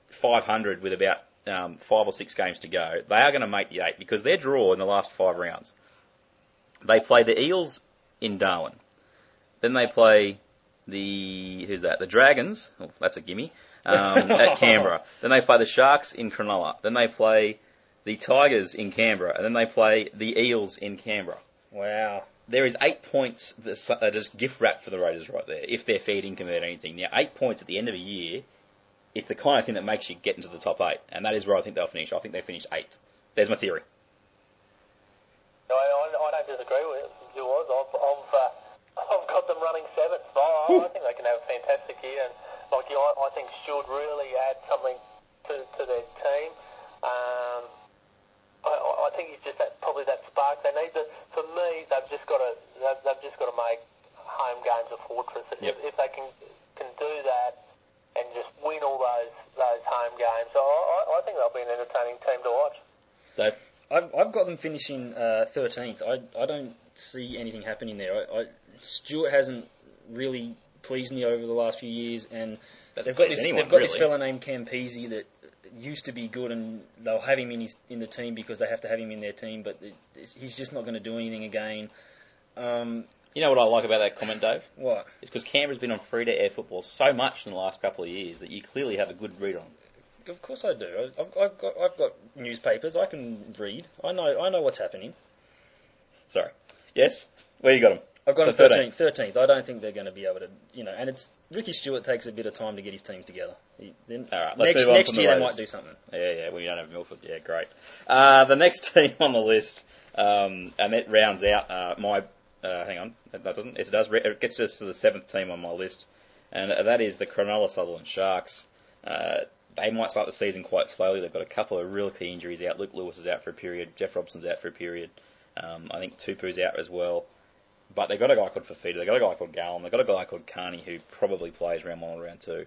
500 with about um, five or six games to go, they are going to make the eight because their draw in the last five rounds. They play the Eels in Darwin, then they play the who's that? The Dragons. Oh, that's a gimme um, at Canberra. Then they play the Sharks in Cronulla. Then they play the Tigers in Canberra, and then they play the Eels in Canberra Wow. There is eight points that are just gift wrapped for the Raiders right there, if they're fair income at anything. Now, eight points at the end of a year, it's the kind of thing that makes you get into the top eight, and that is where I think they'll finish. I think they finish eighth. There's my theory. No, I, I don't disagree with you. Was I've I've, uh, I've got them running seventh. So I, I think they can have a fantastic year, and like you, I, I think should really add something to to their team. Um, I, I I think it's just that probably that spark they need. But for me, they've just got to they've, they've just got to make home games a fortress. If, Yep. if they can can do that and just win all those those home games, I, I, I think they'll be an entertaining team to watch. Dave? I've, I've got them finishing uh, 13th. I, I don't see anything happening there. I, I, Stuart hasn't really pleased me over the last few years, and Doesn't they've got this anyone, they've got this really. fella named Campese that used to be good, and they'll have him in his, in the team because they have to have him in their team, but he's just not going to do anything again. Um, You know what I like about that comment, Dave? what? It's because Canberra's been on free to air football so much in the last couple of years that you clearly have a good read on. Of course I do. I- I've, I've got I've got newspapers. I can read. I know I know what's happening. Sorry. Yes? Where you got them? I've got So them 13th. 13th. I don't think they're going to be able to, you know, and it's Ricky Stuart takes a bit of time to get his teams together. He, then, All right, next next from the year they might do something. Yeah, yeah, we don't have Milford. Yeah, great. Uh, the next team on the list, um, and that rounds out uh, my. Uh, hang on, that that doesn't. It does. It gets us to the seventh team on my list, and uh, that is the Cronulla Sutherland Sharks. Uh, they might start the season quite slowly. They've got a couple of real key injuries out. Luke Lewis is out for a period. Jeff Robson's out for a period. Um, I think Tupou's out as well. But they've got a guy called Fifita. They've got a guy called Gallen. They've got a guy called Carney who probably plays round one or round two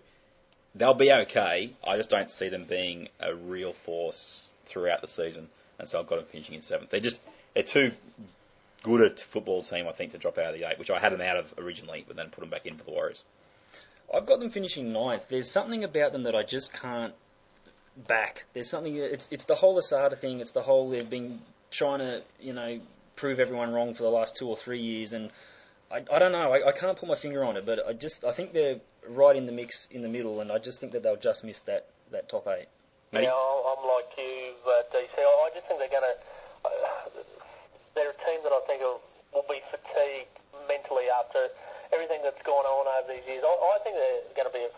they'll be okay. I just don't see them being a real force throughout the season, and so I've got them finishing in seventh. They're just they're too good a football team, I think, to drop out of the eight, which I had them out of originally, but then put them back in for the Warriors. I've got them finishing ninth. There's something about them that I just can't back. There's something. It's it's the whole Asada thing. It's the whole they've been trying to you know prove everyone wrong for the last two or three years, and I, I don't know. I, I can't put my finger on it, but I just I think they're right in the mix in the middle, and I just think that they'll just miss that that top eight. Matty? Yeah, I'm like you, but DC. I I just think they're going to. Uh, they're a team that I think will, will be fatigued mentally after everything that's gone on over these years. I, I think they're going to be a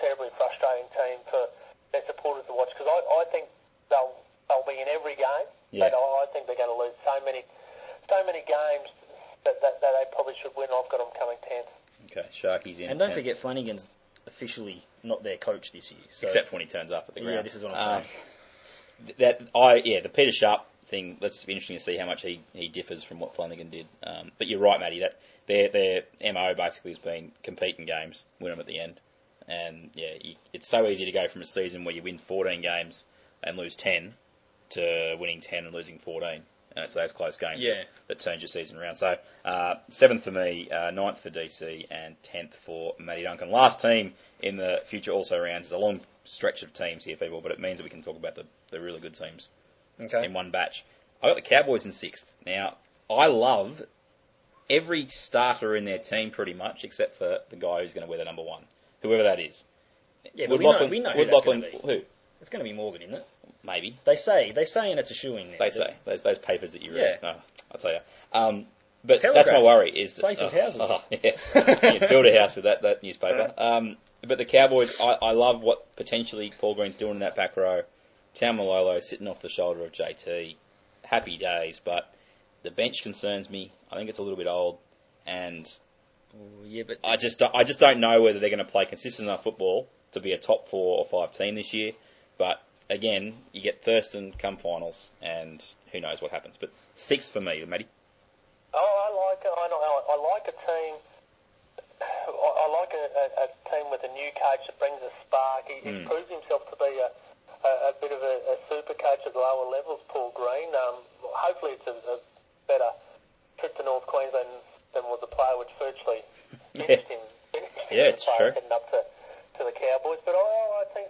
terribly frustrating team for their supporters to watch because I, I think they'll they'll be in every game, Yeah. but I, I think they're going to lose so many so many games that, that, that they probably should win. I've got them coming tenth. Okay, Sharkies in. And don't 10th. forget Flanagan's officially not their coach this year. So except for when he turns up at the ground. Yeah, this is what I'm saying. That I yeah, the Peter Sharp thing. That's interesting to see how much he, he differs from what Flanagan did. Um, but you're right, Matty. That their their mo basically has been compete in games, win them at the end, and yeah, you, it's so easy to go from a season where you win 14 games and lose 10 to winning 10 and losing 14. And it's those close games Yeah. that, that turns your season around. So uh, seventh for me, uh, ninth for DC, and tenth for Matty Duncan. Last team in the future also rounds. is a long stretch of teams here, people, but it means that we can talk about the, the really good teams okay. in one batch. I got the Cowboys in sixth. Now, I love every starter in their team pretty much, except for the guy who's going to wear the number one, whoever that is. Yeah, but we know, we know who that's going Lachlan- to be. who? It's going to be Morgan, isn't it? Maybe. They say they say, and it's a shoe in there. They say those those papers that you read. Yeah. Oh, I'll tell you. Um, but Telegraph. that's my worry. Is that, Safe as oh, houses. oh, yeah. Build a house with that that newspaper. Um, but the Cowboys, I, I love what potentially Paul Green's doing in that back row. Taumalolo sitting off the shoulder of JT. Happy days, but the bench concerns me. I think it's a little bit old, and Ooh, yeah, but I just I just don't know whether they're going to play consistent enough football to be a top four or five team this year. But again, you get Thurston come finals, and who knows what happens. But six for me, Matty. Oh, I like it. I, I, I like a team. I, like a, a, a team with a new coach that brings a spark. He, he Mm. proves himself to be a, a, a bit of a, a super coach at lower levels. Paul Green. Um, hopefully, it's a, a better trip to North Queensland than was a player which virtually finished him. Finished Yeah, a it's true. Heading up to, to the Cowboys, but I, I think.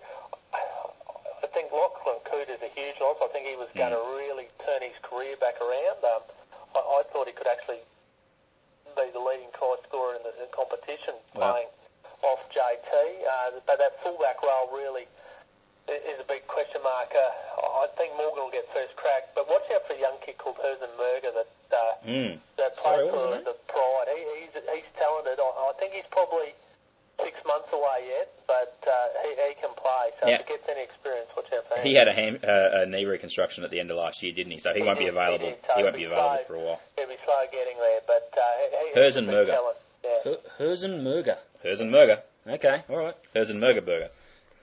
I think Lachlan Coote is a huge loss. I think he was going to really turn his career back around. Um, I, I thought he could actually be the leading try scorer in the, in competition, Wow. playing off JT. Uh, but that fullback role really is a big question mark. Uh, I think Morgan will get first crack, but watch out for a young kid called Hezron Murgha that uh, Mm. that Sorry, plays what for the Pride. He, he's he's talented. I, I think he's probably six months away yet, but uh, he, he can play. So Yeah. if he gets any experience, watch out for him. He had a, ham, uh, a knee reconstruction at the end of last year, didn't he? So he won't be did, he available. did, so He won't be available slow. for a while. He'll be slow getting there, but uh, he, he's Hezron a big Murgha. talent. Yeah. Her- Hezron Murgha. Hezron Murgha. Okay, all right. Hezron Murgha Burger.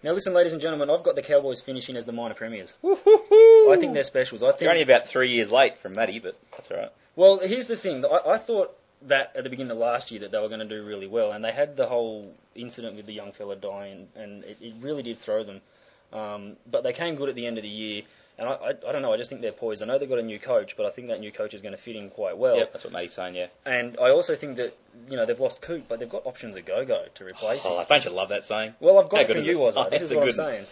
Now listen, ladies and gentlemen, I've got the Cowboys finishing as the minor premiers. I think they're specials. I think. They're only about three years late from Matty, but that's all right. Well, here's the thing. I, I thought that at the beginning of last year that they were going to do really well, and they had the whole incident with the young fella dying, and it, it really did throw them. Um, but they came good at the end of the year, and I, I, I don't know. I just think they're poised. I know they've got a new coach, but I think that new coach is going to fit in quite well. Yep, that's what Matty's saying. Yeah. And I also think that you know they've lost Coop, but they've got options at go go to replace Oh, him. don't you love that saying? Well, I've got How it from you, was? Oh, This is a what I'm good- saying.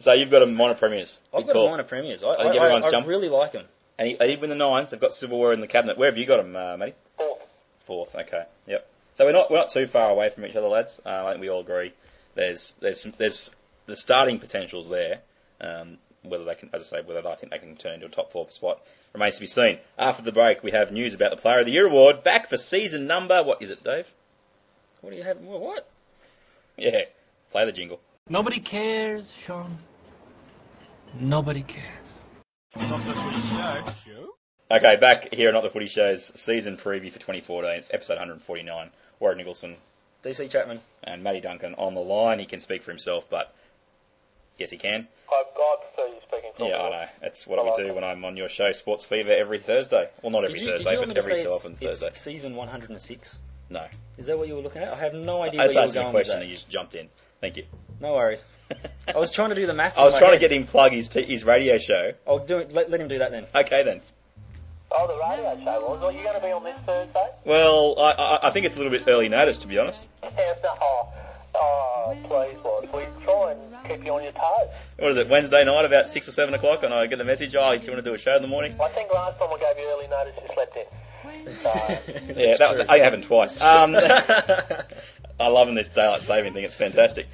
So you've got a minor premiers. I've got call. a minor premiers. I, I think I, everyone's I, really like him. And he, he win the nines. They've got silverware in the cabinet. Where have you got him, uh, Matty? Fourth. Fourth. Okay. Yep. So we're not we're not too far away from each other, lads. Uh, I think we all agree. There's there's some- there's the starting potentials there. Um, whether they can, as I say, whether I think they can turn into a top four spot remains to be seen. After the break, we have news about the Player of the Year award back for season number. What is it, Dave? What do you have? What? Yeah. Play the jingle. Nobody cares, Sean. Nobody cares. Okay, back here at Not the Footy Show's season preview for 2014. It's episode 149. Warren Nicholson DC Chapman. and Matty Duncan on the line. He can speak for himself, but yes, he can. I, I prefer you speaking for Yeah. I know. That's what we do when I'm on your show, Sports Fever, every Thursday. Well, not every you, Thursday, did you want but every so it's, often it's Thursday. season 106? No. Is that what you were looking at? I have no idea I where just you were a going question that. and you just jumped in. Thank you. No worries. I was trying to do the maths. I was in my trying head. to get him plug his t- his radio show. I'll do it. Let, let him do that then. Okay then. Oh, the radio show was. Are you going to be on this Thursday? Well, I, I, I think it's a little bit early notice, to be honest. Yeah, no. Oh, oh, please, was. We try and keep you on your toes. What is it, Wednesday night about 6 or 7 o'clock, and I get a message, oh, do you want to do a show in the morning? I think last time I gave you early notice, you slept in. So, Yeah, that, I haven't twice. Um, I'm loving this daylight saving thing. It's fantastic.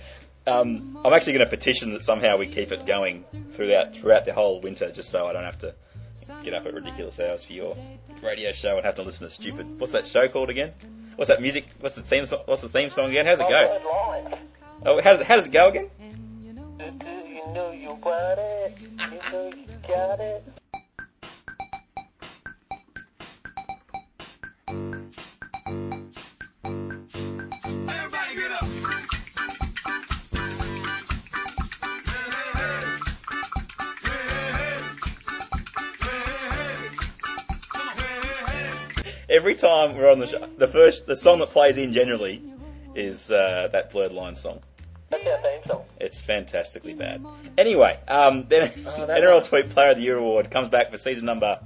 Um, I'm actually going to petition that somehow we keep it going throughout throughout the whole winter, just so I don't have to get up at ridiculous hours for your radio show and have to listen to stupid. What's that show called again? What's that music? What's the theme? So- what's the theme song again? How's it go? I've heard lines. Oh, how does, how does it go again? You know you want it? You know you got it. Every time we're on the show, the first the song that plays in generally is uh, that blurred line song. That's our theme song. It's fantastically bad. Anyway, um, then Oh, NRL one. Tweet Player of the Year award comes back for season number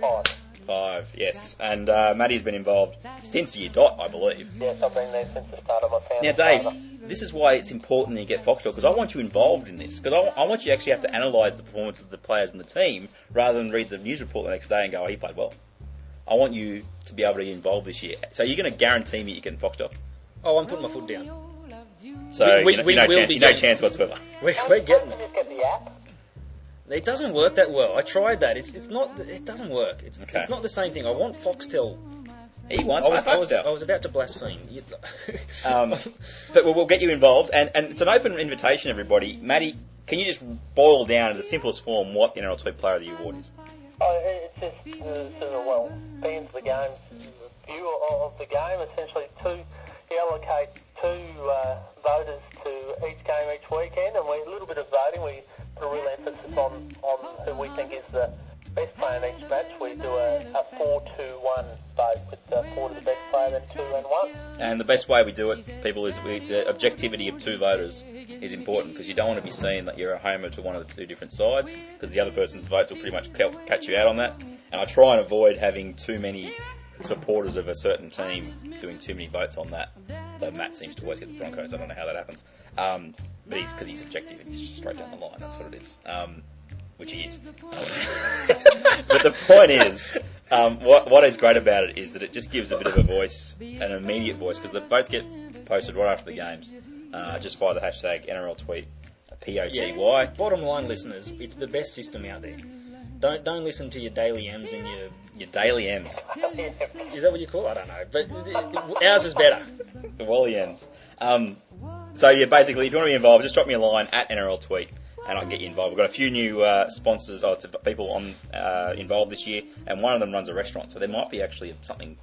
Five. five. Yes, and uh, Matty's been involved since year dot, I believe. Yes, I've been there since the start of my family. Now, Dave, this is why it's important that you get Foxtel because I want you involved in this because I, I want you to actually have to analyse the performance of the players and the team rather than read the news report the next day and go, "Oh, he played well." I want you to be able to get involved this year. So you're going to guarantee me you get Foxtel. Oh, I'm putting my foot down. So We- we- you know, we you know, will chan- be you no chance whatsoever. We're, we're getting it. get the app? It doesn't work that well. I tried that. It's it's not. It doesn't work. It's Okay. it's not the same thing. I want Foxtel. He wants I was, I was, Foxtel. I was about to blaspheme. Um, but we'll, we'll get you involved, and, and it's an open invitation, everybody. Maddie, can you just boil down to the simplest form what the NRL Tweet Player of the Year award is? Oh, it's just, uh, sort of, well, fans of the game, view of the game, essentially two, you allocate two uh, voters to each game each weekend, and we a little bit of voting, we put a real emphasis on, on who we think is the best player in each match. We do a, a 4-2-1 vote with uh, four to the best player, then two and one. And the best way we do it, people, is we, the objectivity of two voters is important because you don't want to be seen that you're a homer to one of the two different sides because the other person's votes will pretty much catch you out on that. And I try and avoid having too many supporters of a certain team doing too many votes on that. Though Matt seems to always get the Broncos. I don't know how that happens. Um, but he's because he's objective and he's straight down the line. That's what it is. Um, which he is. but the point is, um, what, what is great about it is that it just gives a bit of a voice, an immediate voice, because the votes get posted right after the games, uh, just by the hashtag NRL tweet POTY. Bottom line, listeners, it's the best system out there. Don't don't listen to your Dally M's and your. Your Dally M's, Is that what you call? it? I don't know, but ours is better. the Wally M's. Um, so yeah, basically, if you want to be involved, just drop me a line at NRL tweet. And I can get you involved. We've got a few new uh, sponsors, or people on uh, involved this year, and one of them runs a restaurant, so there might be actually something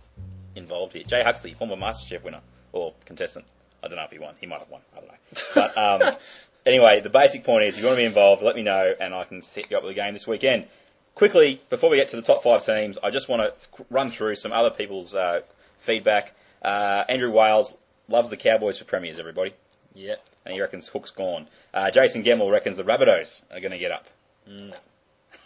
involved here. Jay Huxley, former MasterChef winner or contestant. I don't know if he won. He might have won. I don't know. But um, anyway, the basic point is, if you want to be involved, let me know, and I can set you up with a game this weekend. quickly, before we get to the top five teams, I just want to run through some other people's uh, feedback. Uh, Andrew Wales loves the Cowboys for premiers, everybody, Yeah. And he reckons Hook's gone. Uh, Jason Gemmell reckons the Rabbitohs are going to get up. No.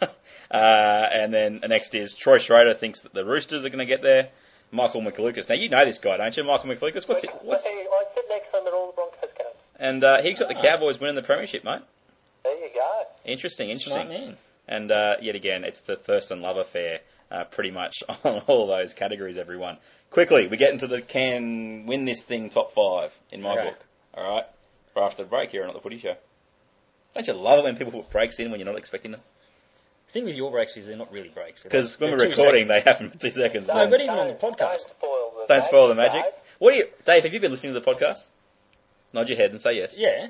uh, and then the next is Troy Schrader thinks that the Roosters are going to get there. Michael McLucas. Now you know this guy, don't you, Michael McLucas? What's it? What's, Hey, I sit next to him at all the Broncos games. and uh, he's got the Cowboys winning the premiership, mate. There you go. Interesting, interesting. man. And uh, yet again, it's the Thurston love affair, uh, pretty much on all those categories, everyone. Quickly, we get into the can win this thing top five in my Okay. book. All right, right after the break here on the Footy Show. Don't you love it when people put breaks in when you're not expecting them? The thing with your breaks is they're not really breaks. Because when we're recording, seconds. they happen for two seconds. No, but even on the podcast. Don't spoil the Don't spoil the magic. Dave. What do you, Dave? Have you been listening to the podcast? Nod your head and say yes. Yeah.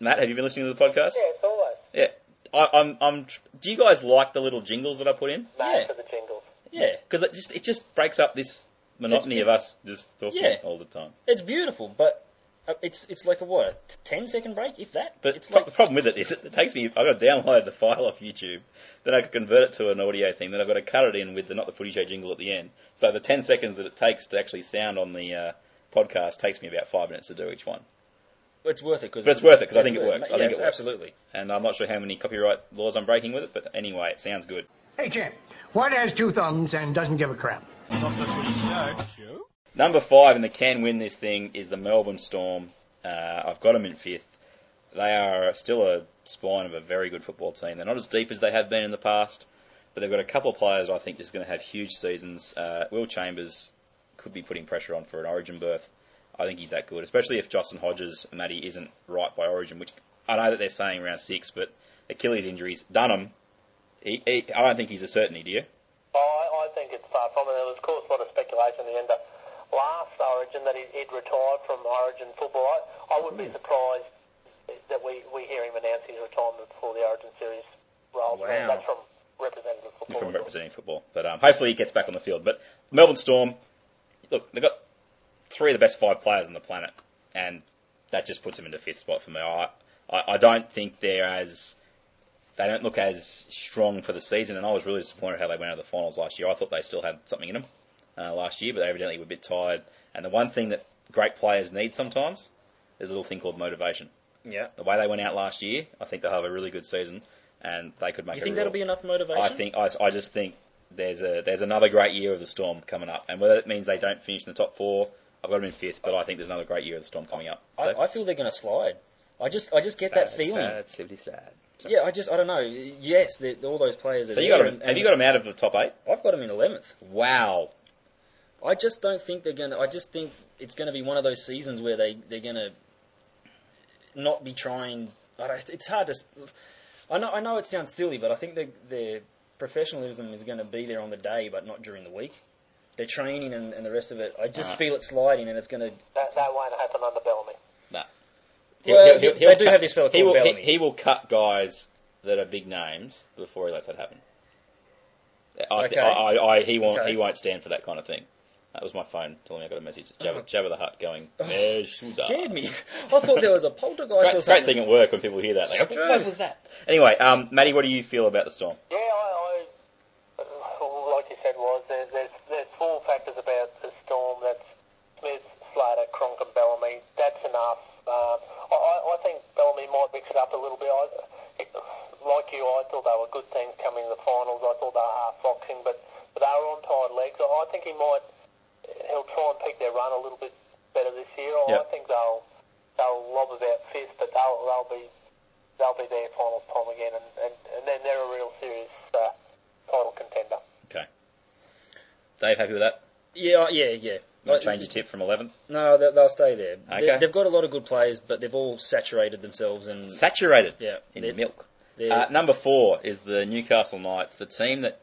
Matt, have you been listening to the podcast? Yeah, it's always Yeah. I, I'm. I'm. Do you guys like the little jingles that I put in? made Yeah. for the jingles. Yeah. Because it just it just breaks up this monotony of us just talking Yeah. all the time. It's beautiful, but it's it's like a what, a 10 second break, if that? But it's pro- like the problem with it is it, it takes me. I've got to download the file off YouTube, then I can convert it to an audio thing, then I've got to cut it in with the not the footy show jingle at the end. So the ten seconds that it takes to actually sound on the uh, podcast takes me about five minutes to do each one. it's worth it because But it's worth it 'cause I think it works. I Yeah, think it works. absolutely. And I'm not sure how many copyright laws I'm breaking with it, but anyway, it sounds good. Hey, champ. What has two thumbs and doesn't give a crap? Number five in the can win this thing is the Melbourne Storm. Uh, I've got them in fifth. They are still a spine of a very good football team. They're not as deep as they have been in the past, but they've got a couple of players I think just going to have huge seasons. Uh, Will Chambers could be putting pressure on for an Origin berth. I think he's that good, especially if Justin Hodges and Matty isn't right by Origin, which I know that they're saying around six, but Achilles injuries, Dunham, he, he, I don't think he's a certainty, do you? I, I think it's far from it. There was, of course, a lot of speculation at the end of last Origin that he'd, he'd retired from Origin football. I, I wouldn't be surprised that we, we hear him announce his retirement before the Origin series rolls. Wow. around. That's from representative football. from representing football. But um, hopefully he gets back on the field. But Melbourne Storm, look, they've got three of the best five players on the planet, and that just puts them in the fifth spot for me. I, I, I don't think they're as they don't look as strong for the season, and I was really disappointed how they went out of the finals last year. I thought they still had something in them uh, last year, but they evidently were a bit tired. And the one thing that great players need sometimes is a little thing called motivation. Yeah. The way they went out last year, I think they'll have a really good season, and they could make. You a think real- that'll be enough motivation? I think I, I just think there's a there's another great year of the Storm coming up, and whether it means they don't finish in the top four, I've got them in fifth, but I think there's another great year of the Storm coming up. I, I feel they're going to slide. I just I just get that feeling. Sad, sad. So, Yeah, I just I don't know. Yes, all those players. Are so you got them? and- Have you got them out of the top eight? I've got them in eleventh. Wow. I just don't think they're gonna. I just think it's gonna be one of those seasons where they they're gonna not be trying. I don't, it's hard to. s- I know I know it sounds silly, but I think their their professionalism is going to be there on the day, but not during the week. Their training and, and the rest of it, I just Alright. feel it sliding, and it's going to. That, that won't happen under Bellamy. No. Well, they- they do have this fella he called will, he, he will cut guys that are big names before he lets that happen. I, Okay. I, I, I, he won't. Okay. He won't stand for that kind of thing. That was my phone telling me I got a message. Jabba, Oh. Jabba the Hutt going. Oh, "Eh, scared me. I thought there was a poltergeist Great, or great something. thing at work when people hear that. They go, True. what was that? Anyway, um, Matty, what do you feel about the Storm? Yeah, I, I uh, like you said, was there's, there's there's four factors about the storm. That's Smith, Slater, Cronk, and Bellamy. That's enough. Um, I, I I think Bellamy might mix it up a little bit. I, it, like you, I thought they were good things coming to the finals. I thought they were half boxing, but but they were on tired legs. I, I think he might he'll try and pick their run a little bit better this year. I, I think they'll they'll lob about fifth, but they'll they'll be they'll be there finals time again, and, and, and then they're a real serious uh, title contender. Okay. Dave, happy with that? Yeah, yeah, yeah. Not Like- change your tip from 11th? No, they, they'll stay there. Okay. They, they've got a lot of good players, but they've all saturated themselves and Saturated yeah, in they're- milk. they're- Uh, number four is the Newcastle Knights, the team that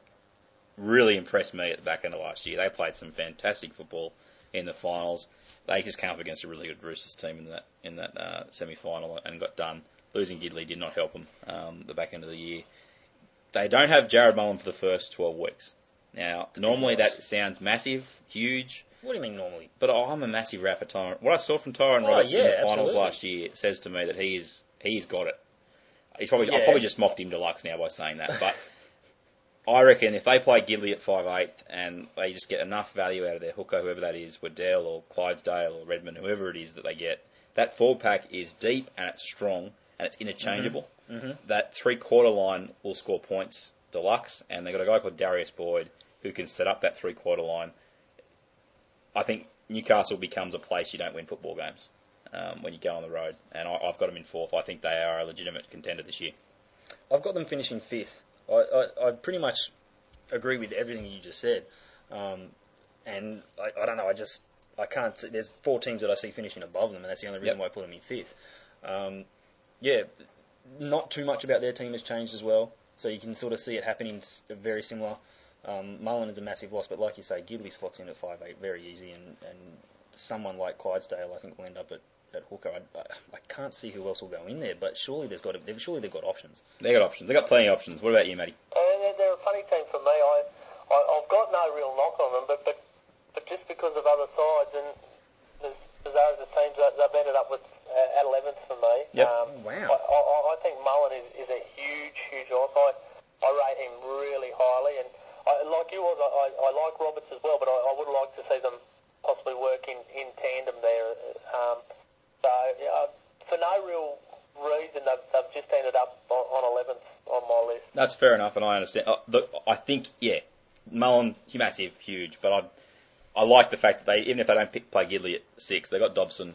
really impressed me at the back end of last year. They played some fantastic football in the finals. They just came up against a really good Roosters team in that in that uh, semi final and got done. Losing Gidley did not help them um, the back end of the year. They don't have Jarrod Mullen for the first 12 weeks. Now, normally that sounds massive, huge, What do you mean normally? but I'm a massive rap for Tyrone. What I saw from Tyrone Oh, Roberts in the finals absolutely. last year says to me that he's he's got it. He's probably I probably just mocked him deluxe now by saying that, but I reckon if they play Gidley at five eight and they just get enough value out of their hooker, whoever that is, Waddell or Clydsdale or Redmond, whoever it is that they get, that forward pack is deep and it's strong and it's interchangeable. Mhm. That three quarter line will score points deluxe, and they've got a guy called Darius Boyd who can set up that three quarter line. I think Newcastle becomes a place you don't win football games um, when you go on the road, and I, I've got them in fourth. I think they are a legitimate contender this year. I've got them finishing fifth. I, I, I pretty much agree with everything you just said. Um, and I, I don't know, I just, I can't, see, there's four teams that I see finishing above them, and that's the only reason Yep. why I put them in fifth. Um, yeah, not too much about their team has changed as well, so you can sort of see it happening very similar. Um, Mullen is a massive loss, but like you say, Gidley slots in at 5'8 very easy, and, and someone like Clydsdale I think will end up at, at hooker. I, I, I can't see who else will go in there, but surely there's got to, they've, surely they've got options. They got options. They got plenty of options. What about you, Matty? Uh, they're, they're a funny team for me. I, I I've got no real knock on them, but but but just because of other sides and as bizarre as it seems, they- they've ended up with uh, at 11th for me. Yep. Um, Wow. I, I, I think Mullen is, is a huge, huge loss. I, I rate him really highly, and I, like you was, I, I, I like Roberts as well, but I, I would like to see them possibly work in, in tandem there. Um, up on, 11th on my list. That's fair enough, and I understand. Uh, I think, yeah, Mullen, massive, huge, but I I like the fact that they, even if they don't pick, play Gidley at six, they've got Dobson,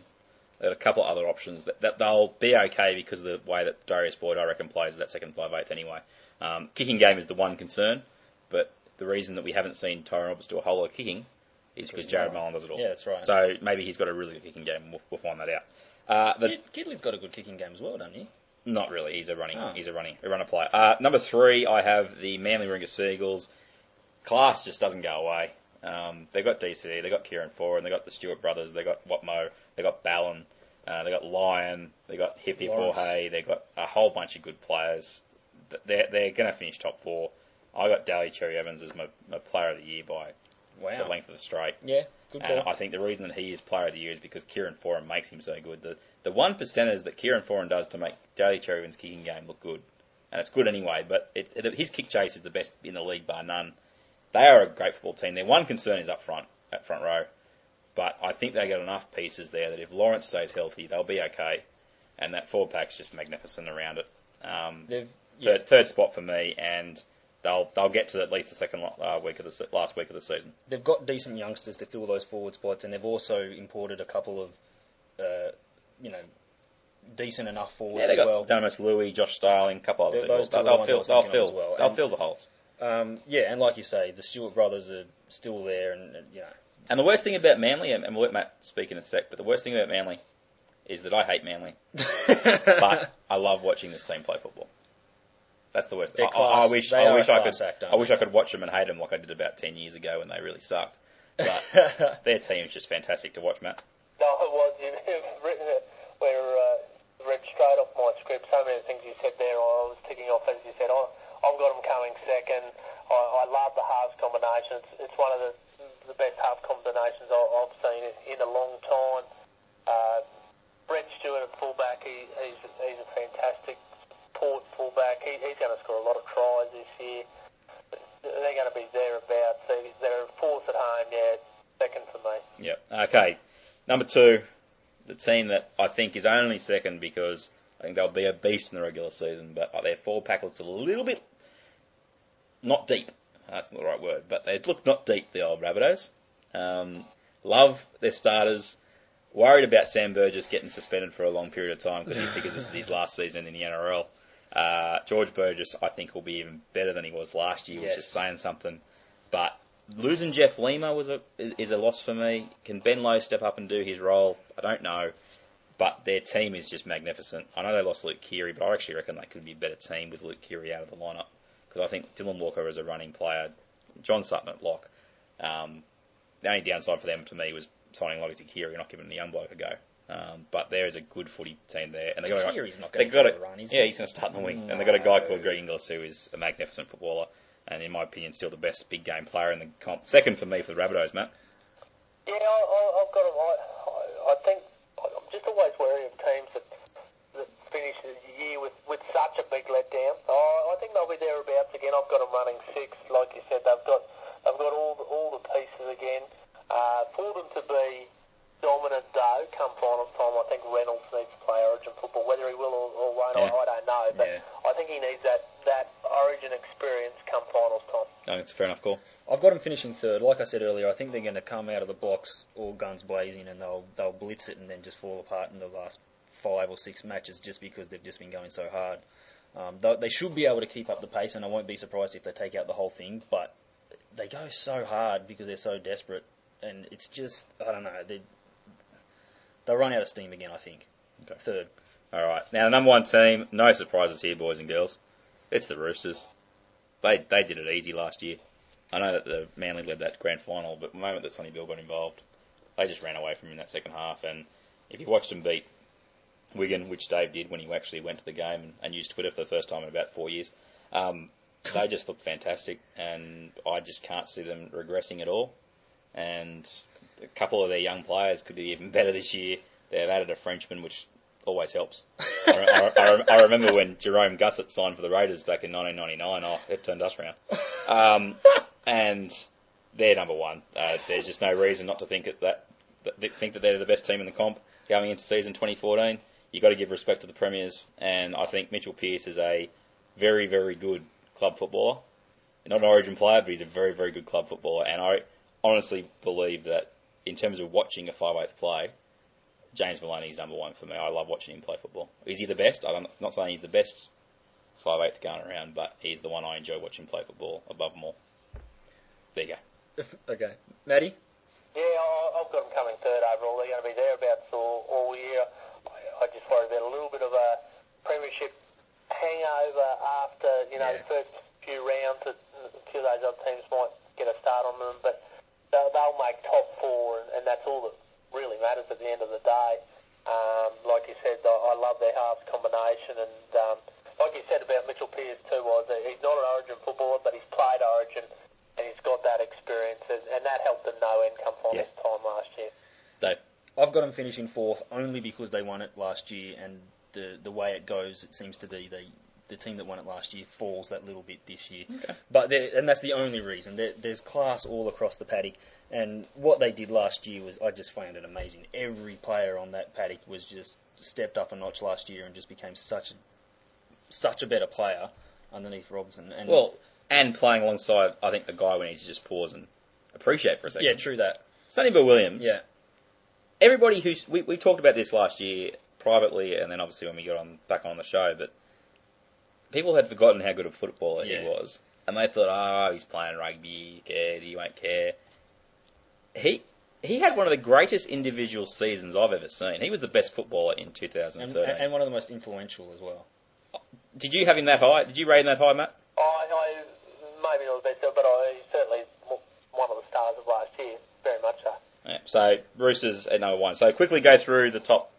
they've got a couple of other options that, that they'll be okay because of the way that Darius Boyd, I reckon, plays that second five eighth anyway. Um, kicking game is the one concern, but the reason that we haven't seen Tyrone Roberts do a whole lot of kicking is because Jarrod Mullen does it all. Yeah, that's right. So maybe he's got a really good kicking game. We'll, we'll find that out. Uh, the, Gidley's got a good kicking game as well, don't he? Not really. He's a running. Oh. He's a running. A runner player. Uh, number three, I have the Manly Ringer Seagulls. Class just doesn't go away. Um, they got DC. They got Kieran Foran. They got the Stewart brothers. They got Watmo. They got Ballon. Uh, they got Lyon. They got Hippie. Jorge. They got a whole bunch of good players. They're they're going to finish top four. I got Daly Cherry Evans as my, my player of the year by Wow. the length of the straight. Yeah, good And call. I think the reason that he is player of the year is because Kieran Foran makes him so good. The the one percenters that Kieran Foran does to make Daly Cherry Evans's kicking game look good, and it's good anyway. But it, it, his kick chase is the best in the league bar none. They are a great football team. Their one concern is up front, at front row, but I think they got enough pieces there that if Lawrence stays healthy, they'll be okay. And that forward pack's just magnificent around it. Um, They've, yeah, third, third spot for me, and they'll they'll get to at least the second uh, week of the se- last week of the season. they've got decent youngsters to fill those forward spots, and they've also imported a couple of, uh, you know, decent enough forwards Yeah, they as got well. Dunamis Lui, Josh Starling, a couple other Th- people. those two They'll fill, they'll fill, as well. they'll And- fill the holes. Um, yeah, and like you say, the Stewart brothers are still there, and, and you know, And the worst thing about Manly, and we'll let Matt speak in a sec, but the worst thing about Manly is that I hate Manly, but I love watching this team play football. That's the worst. They're I, I- class. I wish, I wish I could, act, I wish? I could watch them and hate them like I did about ten years ago when they really sucked. But their team is just fantastic to watch, Matt. No, it was. You've you've written it where uh, read straight off my script. So many things you said there, I was ticking off as you said. I, I've got them coming second. I, I love the halves combination. It's, it's one of the the best half combinations I, I've seen in, a long time. Uh, Brett Stewart at fullback, he, he's he's a fantastic support fullback. He, he's going to score a lot of tries this year. They're going to be thereabouts. They, they're fourth at home. Yeah, second for me. Yep. Okay. Number two, the team that I think is only second because I think they'll be a beast in the regular season, but their forward pack looks a little bit not deep. That's not the right word, but they look not deep. The old Rabbitohs. Um, love their starters. Worried about Sam Burgess getting suspended for a long period of time because because this is his last season in the NRL. Uh, George Burgess, I think, will be even better than he was last year, which is saying something. But losing Jeff Lima was a is, is a loss for me. Can Ben Lowe step up and do his role? I don't know. But their team is just magnificent. I know they lost Luke Keary, but I actually reckon they could be a better team with Luke Keary out of the lineup because I think Dylan Walker is a running player, John Sutton at lock. Um, the only downside for them to me was signing Lote Tuqiri and not giving the young bloke a go. Um, but there is a good footy team there, and they got a, not they going to got a, a run, is yeah, he? he's going to start in the wing, and they got a guy called Greg Inglis who is a magnificent footballer, and in my opinion, still the best big game player in the comp. Second for me for the Rabbitohs, Matt. Yeah, I, I, I've got. 'em. I, I, I think I'm just always wary of teams that, that finish the year with, with such a big letdown. Oh, I think they'll be thereabouts again. I've got them running six. Like you said, they've got they've got all the, all the pieces again. Uh, for them to be dominant though, come finals time, I think Reynolds needs to play Origin football. Whether he will or, or won't, Yeah. I, I don't know. But Yeah. I think he needs that that Origin experience come finals time. No, it's a fair enough call. I've got them finishing third. Like I said earlier, I think they're going to come out of the blocks all guns blazing, and they'll they'll blitz it and then just fall apart in the last five or six matches just because they've just been going so hard. Um, they, they should be able to keep up the pace, and I won't be surprised if they take out the whole thing. But they go so hard because they're so desperate, and it's just I don't know. They they'll run out of steam again. I think. Okay. Third. All right. Now, the number one team, no surprises here, boys and girls. It's the Roosters. They they did it easy last year. I know that the Manly led that grand final, but the moment that Sonny Bill got involved, they just ran away from him in that second half. And if you watched them beat Wigan, which Dave did when he actually went to the game and, and used Twitter for the first time in about four years, um, they just looked fantastic. And I just can't see them regressing at all. And a couple of their young players could be even better this year. They've added a Frenchman, which always helps. I, I, I, remember when Jerome Guisset signed for the Raiders back in 1999. Oh, it turned us round. Um, and they're number one. Uh, there's just no reason not to think that, that, that think that they're the best team in the comp going into season 2014. You've got to give respect to the premiers, and I think Mitchell Pearce is a very, very good club footballer. Not an Origin player, but he's a very, very good club footballer. And I honestly believe that in terms of watching a 5'8 play, James Maloney is number one for me. I love watching him play football. Is he the best? I'm not saying he's the best 5'8 going around, but he's the one I enjoy watching play football above them all. There you go. okay, Maddie. Yeah, I- I've got them coming third overall. They're going to be thereabouts all, all year. I, I just worry about a little bit of a premiership hangover after, you know, Yeah. the first few rounds that a few of those other teams might get a start on them, but they'll, they'll make top four, and, and that's all that really matters at the end of the day. Um, like you said, I, I love their halves combination, and um, like you said about Mitchell Pearce too, was he's not an Origin footballer, but he's played Origin, and he's got that experience, and, and that helped them no end come finals time last year. Dave. I've got them finishing fourth only because they won it last year, and the the way it goes, it seems to be they the team that won it last year falls that little bit this year. Okay. But and that's the only reason. There, there's class all across the paddock, and what they did last year was I just found it amazing. Every player on that paddock was just stepped up a notch last year and just became such a such a better player underneath Robson. And Well, and playing alongside, I think, the guy we need to just pause and appreciate for a second. yeah, true that. Sonny Bill Williams. Yeah, everybody who's we, we talked about this last year privately, and then obviously when we got on back on the show, but people had forgotten how good a footballer Yeah. he was, and they thought, oh, he's playing rugby, he cared, he won't care. He he had one of the greatest individual seasons I've ever seen. He was the best footballer in 2013. and one of the most influential as well. Did you have him that high? Did you rate him that high, Matt? I, I maybe not the best, but I he's certainly one of the stars of last year, very much so. Yeah, so Roosters at number one. So quickly go through the top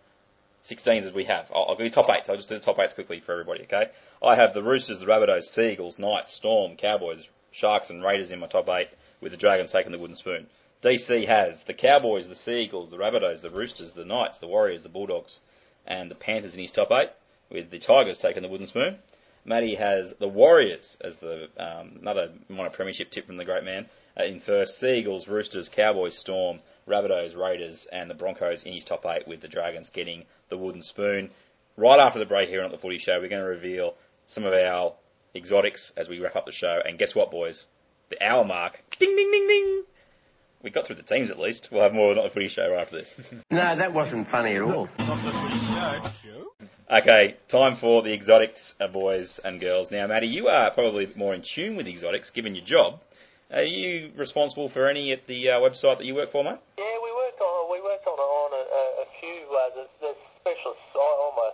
16s as we have. I'll, I'll give you top eights. I'll just do the top eights quickly for everybody. Okay. I have the Roosters, the Rabbitohs, Seagulls, Knights, Storm, Cowboys, Sharks, and Raiders in my top eight, with the Dragons taking the wooden spoon. DC has the Cowboys, the Seagulls, the Rabbitohs, the Roosters, the Knights, the Warriors, the Bulldogs, and the Panthers in his top eight, with the Tigers taking the wooden spoon. Matty has the Warriors as the um, another minor premiership tip from the great man uh, in first. Seagulls, Roosters, Cowboys, Storm, Rabbitohs, Raiders, and the Broncos in his top eight, with the Dragons getting the wooden spoon. Right after the break here on the Footy Show, we're going to reveal some of our exotics as we wrap up the show. And guess what, boys? The hour mark. Ding, ding, ding, ding. We got through the teams at least. We'll have more on the Footy Show right after this. No, that wasn't funny at all. Okay, time for the exotics, uh, boys and girls. Now, Maddie, you are probably more in tune with exotics, given your job. Are you responsible for any at the uh, website that you work for, mate? Yeah, we worked on we worked on on a, a, a few. Uh, the, the specialists. I, I'm a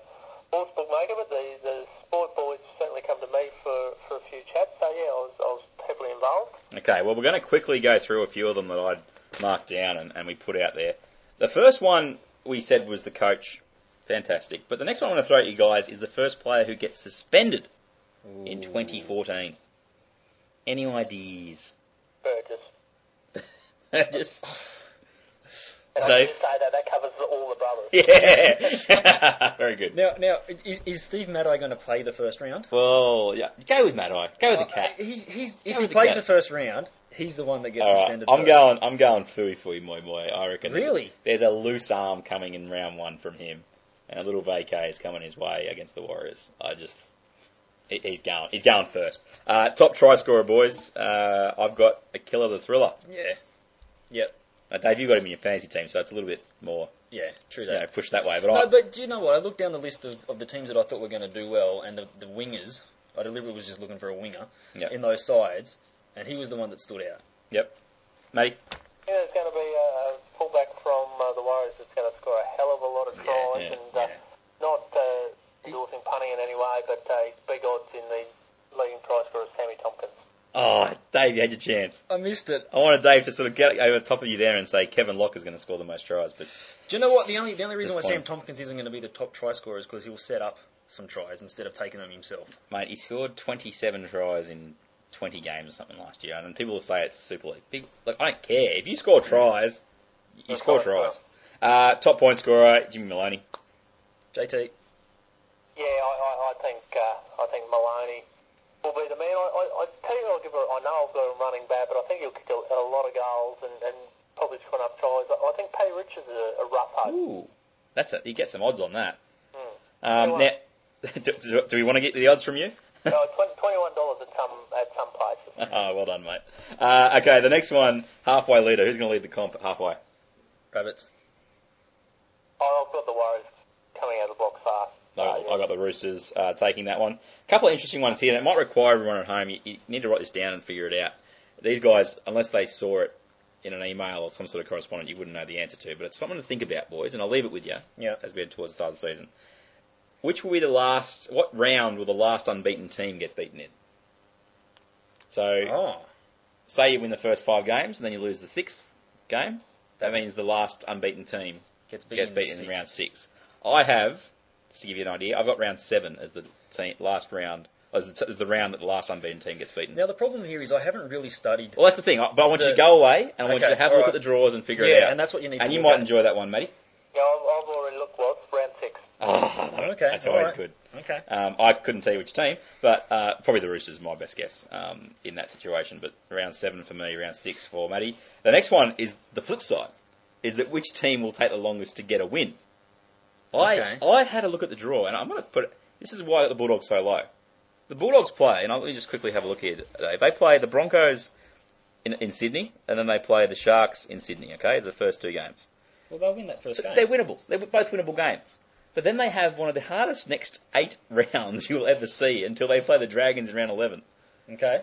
sports bookmaker, but the the sport boys certainly come to me for, for a few chats. So yeah, I was I was heavily involved. Okay, well, we're going to quickly go through a few of them that I'd marked down and, and we put out there. The first one we said was the coach. Fantastic. But the next one I'm going to throw at you guys is the first player who gets suspended in 2014. Any ideas? Burgess. Just And I Dave? can just say that that covers all the brothers. Yeah. Very good. Now, now, is, is Steve Matai going to play the first round? Well, yeah. Go with Matai. Go with the Uh, cat. he's, he's, if he the plays cat. the first round, he's the one that gets All right, suspended. I'm first. going. I'm going Fuifui Moimoi. I reckon. there's Really? There's a loose arm coming in round one from him, and a little vacay is coming his way against the Warriors. I just, he- he's going. He's going first. Uh, top try scorer, boys. Uh, I've got Akuila, the thriller. Yeah. Yep. Uh, Dave, you got him in your fantasy team, so it's a little bit more, Yeah, true you know, pushed that way. But No, I, but do you know what? I looked down the list of, of the teams that I thought were going to do well, and the, the wingers. I deliberately was just looking for a winger Yep. in those sides, and he was the one that stood out. yep, mate. Yeah, there's going to be a, a fullback from uh, the Warriors that's going to score a hell of a lot of tries, yeah, and uh, not uh, endorsing punny in any way, but uh, he's big odds in the leading try scorer, Sammy Tomkins. Oh, Dave, you had your chance. I missed it. I wanted Dave to sort of get over top of you there and say Kevin Locke is going to score the most tries, but Do you know what? The only the only reason why Sam Disappointing. Tomkins isn't going to be the top try scorer is because he'll set up some tries instead of taking them himself. mate, he scored 27 tries in 20 games or something last year, and people will say it's Super League. Big, look, I don't care. If you score tries, you That's score tries. Uh, top point scorer, Jimmy Maloney. JT. Yeah, I, I, I think uh, I think Maloney will be the man. I, I, I tell you, I'll give her. I know I've got him running bad, but I think he'll kick a, a lot of goals and, and probably score enough tries. I, I think Paddy Richards is a, a rough hope. Ooh, that's it. You get some odds on that. Hmm. Um, now, do, do, do we want to get the odds from you? No, Twenty-one dollars at some at some places. oh, well done, mate. Uh, okay, the next one, halfway leader. Who's going to lead the comp at halfway? Rabbits. Oh, I've got the Warriors coming out of the blocks fast. I. I got the Roosters uh, taking that one. A couple of interesting ones here. and It might require everyone at home. You, you need to write this down and figure it out. These guys, unless they saw it in an email or some sort of correspondence, you wouldn't know the answer to. But it's something to think about, boys. And I'll leave it with you Yeah. as we head towards the start of the season. Which will be the last? What round will the last unbeaten team get beaten in? So, Oh. say you win the first five games and then you lose the sixth game. That means the last unbeaten team Gets gets beaten, beaten in round six. I have, just to give you an idea, I've got round seven as the team, last round, as the, as the round that the last unbeaten team gets beaten. Now the problem here is I haven't really studied. Well, that's the thing. I- But I want you to go away and I want you to have a look alright. at the draws and figure yeah, it out. and that's what you need. And to you look might at. enjoy that one, Matty. Yeah, I've, I've already looked. Well, it's round six. Oh, Okay, that's always alright. good. Okay. Um, I couldn't tell you which team, but uh, probably the Roosters is my best guess um, in that situation. But round seven for me, round six for Matty. The next one is the flip side, is that which team will take the longest to get a win. I Okay. I had a look at the draw, and I'm going to put it. This is why the Bulldogs so low. The Bulldogs play, and I'll let me just quickly have a look here. Today. They play the Broncos in, in Sydney, and then they play the Sharks in Sydney. Okay, it's the first two games. Well, they'll win that first So game. they're winnable. They're both winnable games. But then they have one of the hardest next eight rounds you'll ever see until they play the Dragons in round 11. Okay.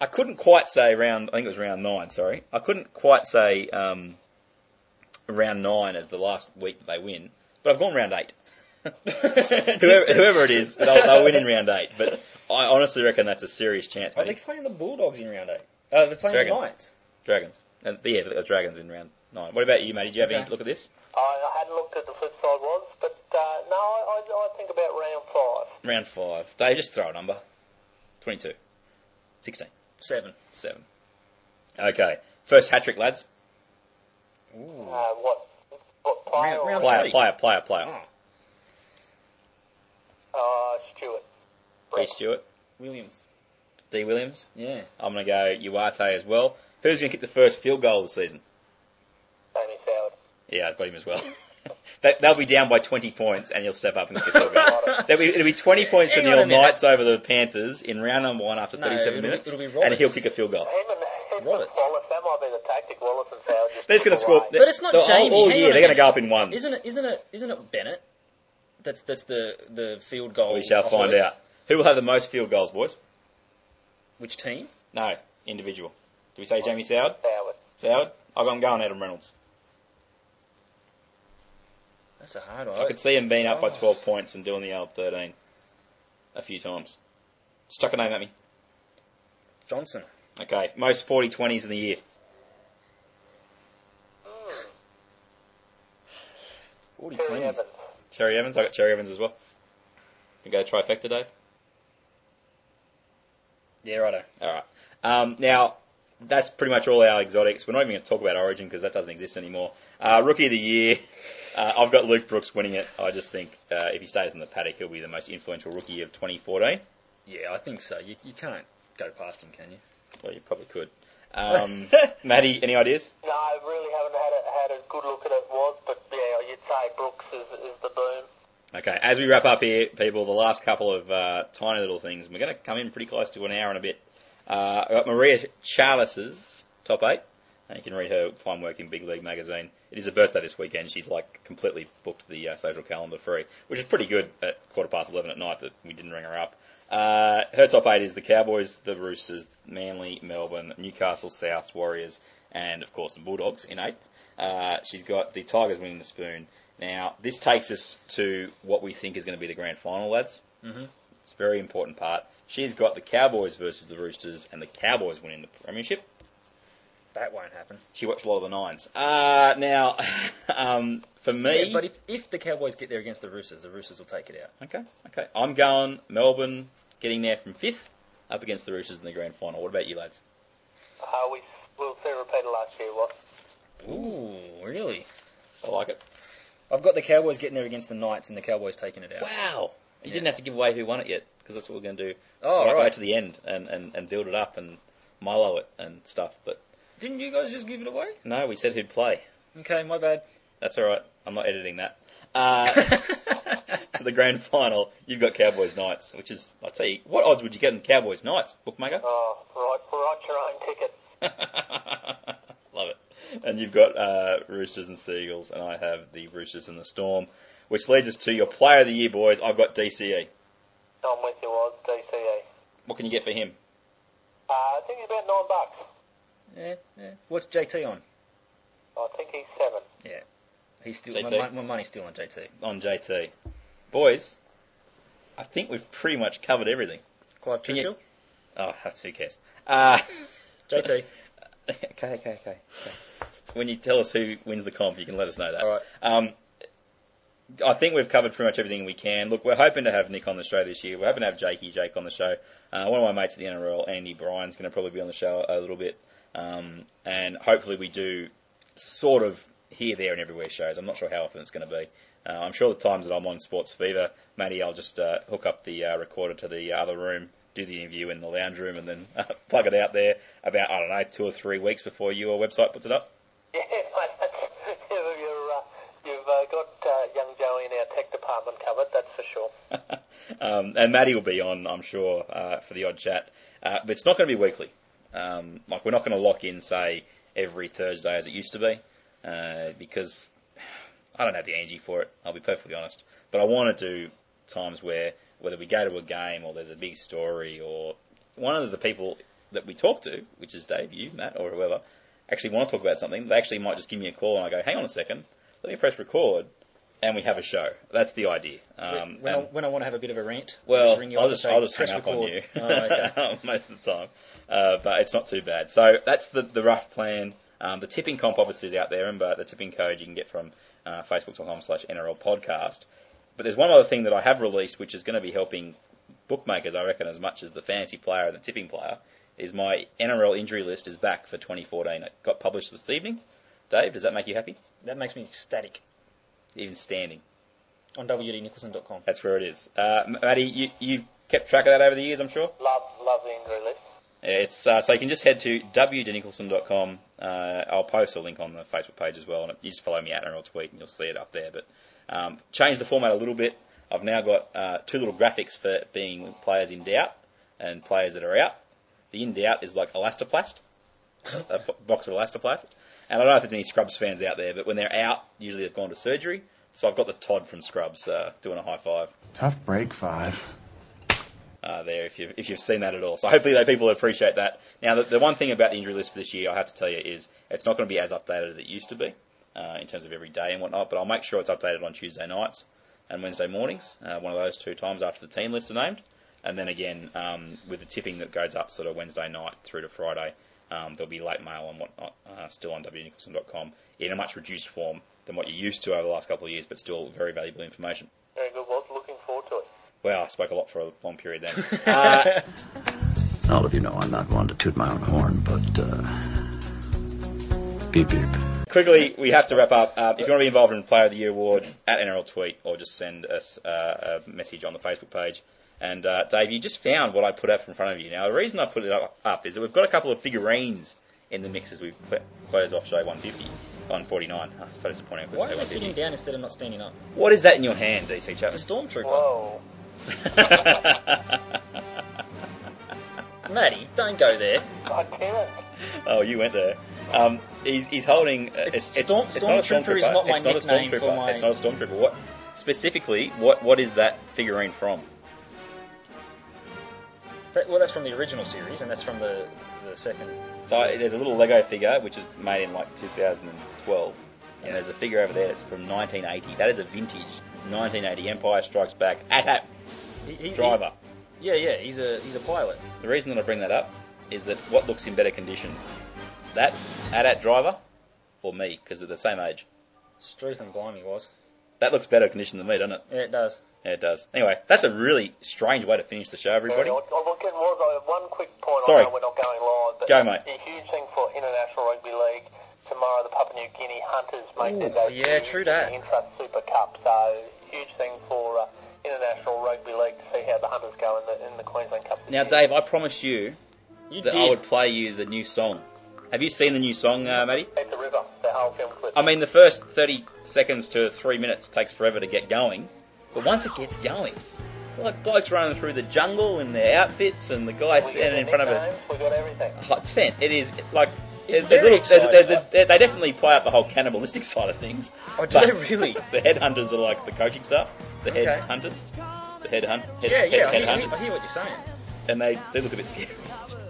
I couldn't quite say round, I think it was round nine, sorry. I couldn't quite say um, round nine as the last week that they win, but I've gone round eight. whoever, whoever it is, they'll, they'll win in round eight. But I honestly reckon that's a serious chance. Are they mate. playing the Bulldogs in round eight? Uh, they're playing Dragons. the Knights. Dragons. And, yeah, the Dragons in round nine. What about you, mate? Did you have any look at this? I, I hadn't looked at the flip side was, but uh, no, I, I, I think about round five. Round five. Dave, just throw a number. 22. 16. Seven. Seven. Okay. First hat trick, lads. Ooh. Uh, what? What player? Round- or- round Player, three. player, player, player. Oh, Uh, Stewart. B. Stewart. Williams. D. Williams. Yeah. I'm going to go Uate as well. Who's going to kick the first field goal of the season? Sammy Soward. Yeah, I've got him as well. They- They'll be down by 20 points and he'll step up and kick the field goal. There'll be, it'll be 20 points to Hang on a Neil. Knights over the Panthers in round number one after No, 37 it'll be- minutes. it'll be and he'll kick a field goal. Him and, him Roberts. and Wallace, that might be the tactic. Wallace and Soward just They're just going to took score. away. But it's not the- all- Jamie. All Hang year, they're going to go up in ones. Isn't it? Isn't it? Isn't it Bennett? That's that's the the field goal. We shall find ahoy. out. Who will have the most field goals, boys? Which team? No, individual. Do we say Jamie Soward? Soward. Soward? I'm going Adam Reynolds. That's a hard one. I could see him being up by Oh. 12 points and doing the old 13 a few times. Just chuck a name at me. Johnson. Okay, most 40 20s in the year. Forty Terry. Evans. Cherry Evans, I got Cherry Evans as well. You go trifecta, Dave? Yeah, righto. Alright. Um, now, that's pretty much all our exotics. We're not even going to talk about Origin because that doesn't exist anymore. Uh, rookie of the year, uh, I've got Luke Brooks winning it. I just think uh, if he stays in the paddock, he'll be the most influential rookie of 2014. Yeah, I think so. You, you can't go past him, can you? Well, you probably could. Um, Maddie, any ideas? No, I really haven't had a, had a good look at it, was, but yeah, you'd say Brooks is, is the boom. Okay, as we wrap up here, people, the last couple of uh, tiny little things. We're going to come in pretty close to an hour and a bit. Uh, I've got Maria Charles's top eight. And you can read her fine work in Big League magazine. It is her birthday this weekend. She's like completely booked the uh, social calendar free, which is pretty good at quarter past eleven at night that we didn't ring her up. Uh, her top eight is the Cowboys, the Roosters, Manly, Melbourne, Newcastle, Souths, Warriors, and of course the Bulldogs in eighth. Uh, she's got the Tigers winning the spoon. Now, this takes us to what we think is going to be the grand final, lads. Mm-hmm. It's a very important part. She's got the Cowboys versus the Roosters, and the Cowboys winning the premiership. That won't happen. She watched a lot of the nines. Uh, now, um, for me, Yeah, but if, if the Cowboys get there against the Roosters, the Roosters will take it out. okay, okay, I'm going Melbourne, getting there from fifth, up against the Roosters in the grand final. What about you, lads? Uh, we will see a repeat of last year, what? Ooh, really? I like it. I've got the Cowboys getting there against the Knights and the Cowboys taking it out. Wow, you Yeah. didn't have to give away who won it yet, because that's what we're going to do. Oh, right, right. right to the end and, and, and build it up and Milo it and stuff. But Didn't you guys just give it away? no, we said who'd play. Okay, my bad. That's all right. I'm not editing that. Uh, to the grand final, you've got Cowboys Knights, which is I'll tell you what odds would you get in Cowboys Knights, bookmaker? Oh, right, write your own ticket. Love it. And you've got uh, Roosters and Sea Eagles, and I have the Roosters and the Storm, which leads us to your Player of the Year, boys. I've got DCE. I'm with you, was DCE. What can you get for him? Uh, I think he's about nine bucks. Yeah, yeah. What's JT on? I think he's seven. Yeah. He's still JT? my, my money's still on JT. On JT. Boys, I think we've pretty much covered everything. Clive Can you- Churchill? Oh, that's who cares. Uh, JT. okay, okay, okay, okay. When you tell us who wins the comp, you can let us know that. All right. Um, I think we've covered pretty much everything we can. Look, we're hoping to have Nick on the show this year. We're hoping to have Jakey Jake on the show. Uh, one of my mates at the NRL, Andy Bryan's going to probably be on the show a little bit. Um, and hopefully we do sort of here, there, and everywhere shows. I'm not sure how often it's going to be. Uh, I'm sure the times that I'm on Sports Fever, Matty, I'll just uh, hook up the uh, recorder to the other room, do the interview in the lounge room, and then uh, plug it out there about, I don't know, two or three weeks before your website puts it up. Yeah, mate, that's, you're, you're, uh, you've uh, got uh, young Joey in our tech department covered, that's for sure. um, and Maddie will be on, I'm sure, uh, for the odd chat. Uh, but it's not going to be weekly. Um, like we're not going to lock in, say, every Thursday as it used to be, uh, because I don't have the energy for it. I'll be perfectly honest. But I want to do times where whether we go to a game or there's a big story or one of the people that we talk to, which is Dave, you, Matt, or whoever, actually want to talk about something. They actually might just give me a call and I go, hang on a second, let me press record. And we have a show. That's the idea. Um, when, I, when I want to have a bit of a rant, well, just ring you I'll just, I'll just hang up record. on you Oh, okay. most of the time. Uh, but it's not too bad. So that's the, the rough plan. Um, the tipping comp obviously is out there, and but the tipping code you can get from uh, facebook.com slash NRL podcast. But there's one other thing that I have released, which is going to be helping bookmakers, I reckon, as much as the fantasy player and the tipping player, is my NRL injury list is back for 2014. It got published this evening. Dave, does that make you happy? That makes me ecstatic. Even standing. On WDNicholson.com. That's where it is. Uh, Matty, you, you've kept track of that over the years, I'm sure? Love, love the injury list. It's uh, so you can just head to wdenicholson.com. Uh, I'll post a link on the Facebook page as well, and you just follow me at NRL tweet, and you'll see it up there. But um, change the format a little bit. I've now got uh, two little graphics for being players in doubt and players that are out. The in doubt is like elastoplast, a box of elastoplast. And I don't know if there's any Scrubs fans out there, but when they're out, usually they've gone to surgery. So I've got the Todd from Scrubs uh, doing a high five Tough break five. uh, there if you've, if you've seen that at all. So hopefully they people appreciate that. Now, the, the one thing about the injury list for this year, I have to tell you, is it's not going to be as updated as it used to be uh, in terms of every day and whatnot, but I'll make sure it's updated on Tuesday nights and Wednesday mornings, uh, one of those two times after the team lists are named. And then again, um, with the tipping that goes up sort of Wednesday night through to Friday, um, there'll be late mail and whatnot uh, still on wnicholson.com in a much reduced form than what you're used to over the last couple of years, but still very valuable information. Very good, was looking forward to it. Well, I spoke a lot for a long period then. Uh, All of you know I'm not one to toot my own horn, but uh, beep beep. Quickly, we have to wrap up. Uh, if you want to be involved in the Player of the Year award, at NRL tweet or just send us uh, a message on the Facebook page. And uh, Dave, you just found what I put up in front of you. Now, the reason I put it up, up is that we've got a couple of figurines in the mix as we cl- close off show 150, 149. Oh, so disappointing. I couldn't Why say am I sitting down instead of not standing up? What is that in your hand, DC Chapman? It's a stormtrooper. Whoa. Matty, don't go there. I can't. Oh, you went there. Um, he's, he's holding. Uh, it's, it's, Storm- it's not a Stormtrooper is not my it's not a nickname for stormtrooper. my- It's not a stormtrooper. What specifically? What what is that figurine from? That- well, that's from the original series, and that's from the, the second. So there's a little Lego figure which is made in like 2012, and there's a figure over there that's from 1980. That is a vintage 1980 Empire Strikes Back AT-AT He, he, driver. he- yeah, yeah, he's a he's a pilot. The reason that I bring that up is that what looks in better condition, that AT-AT driver, or me, because they're the same age. Struth and Blimey was. That looks better condition than me, doesn't it? Yeah, it does. Yeah, it does. Anyway, that's a really strange way to finish the show, everybody. Yeah, I'll, I'll get more, uh, one quick point. Sorry. I know we're not going live, but Go, mate. a huge thing for International Rugby League tomorrow. The Papua New Guinea Hunters make their Ooh, debut yeah, true that. in the Intrust Super Cup. So huge thing for uh, International Rugby League to see how the Hunters go in the in the Queensland Cup. Now. Dave, I promised you You that did. I would play you the new song. Have you seen the new song, uh, Matty? It's a river. The whole film clip. I mean, the first 30 seconds to three minutes takes forever to get going, but once it gets going, like blokes running through the jungle in their outfits, and the guy standing in front of it. We got everything. Oh, it's fan. It is like It's there's very little, there's- exciting. there's- they definitely play up the whole cannibalistic side of things. Oh, do they really? The headhunters are like the coaching staff. The head Okay. hunters. The head hunt. Head, Yeah, yeah, I head, I hear- I hear what you're saying. And they do look a bit scary.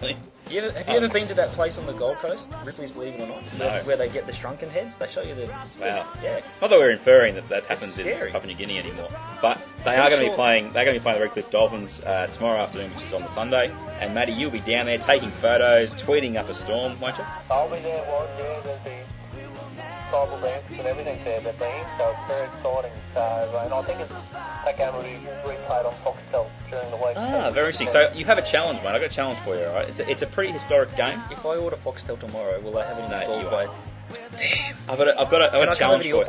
You ever, have you ever been to that place on the Gold Coast, Ripley's Believe It or Not, No. where, where they get the shrunken heads? They show you the. Wow. Yeah. Not that we're inferring that that happens in scary. Papua New Guinea anymore, but they I'm are going to be playing. They're going to be playing the Redcliffe Dolphins uh, tomorrow afternoon, which is on the Sunday. And Maddie, you'll be down there taking photos, tweeting up a storm, won't you? I'll be there. Was yeah, there'll tribal dances and everything there. They're being so it's very exciting. So and I think it's that game will be replayed on Foxtel during the week. Ah, very interesting. So you have a challenge, mate. I've got a challenge for you, all right? It's a, it's a pretty historic game. If I order Foxtel tomorrow, will they have it No, installed you by? won't. I've got a, I've got a, I've got I a come over challenge for you.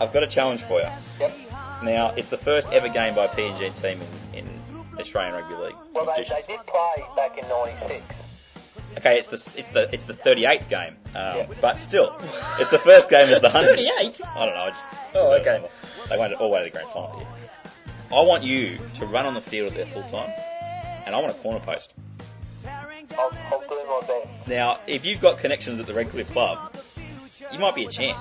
I've got a challenge for you. Yep. Now, it's the first ever game by a PNG team in, in Australian Rugby League. Well, they, they did play back in '96. Okay, it's the it's the it's the 38th game, um, but still, it's the first game as the Hunters. 38? I don't know. I just Oh, okay. They went all the way to the grand final. Yeah. I want you to run on the field at their full time, and I want a corner post. I'll, I'll do my best. Now, if you've got connections at the Redcliffe Club, you might be a chance.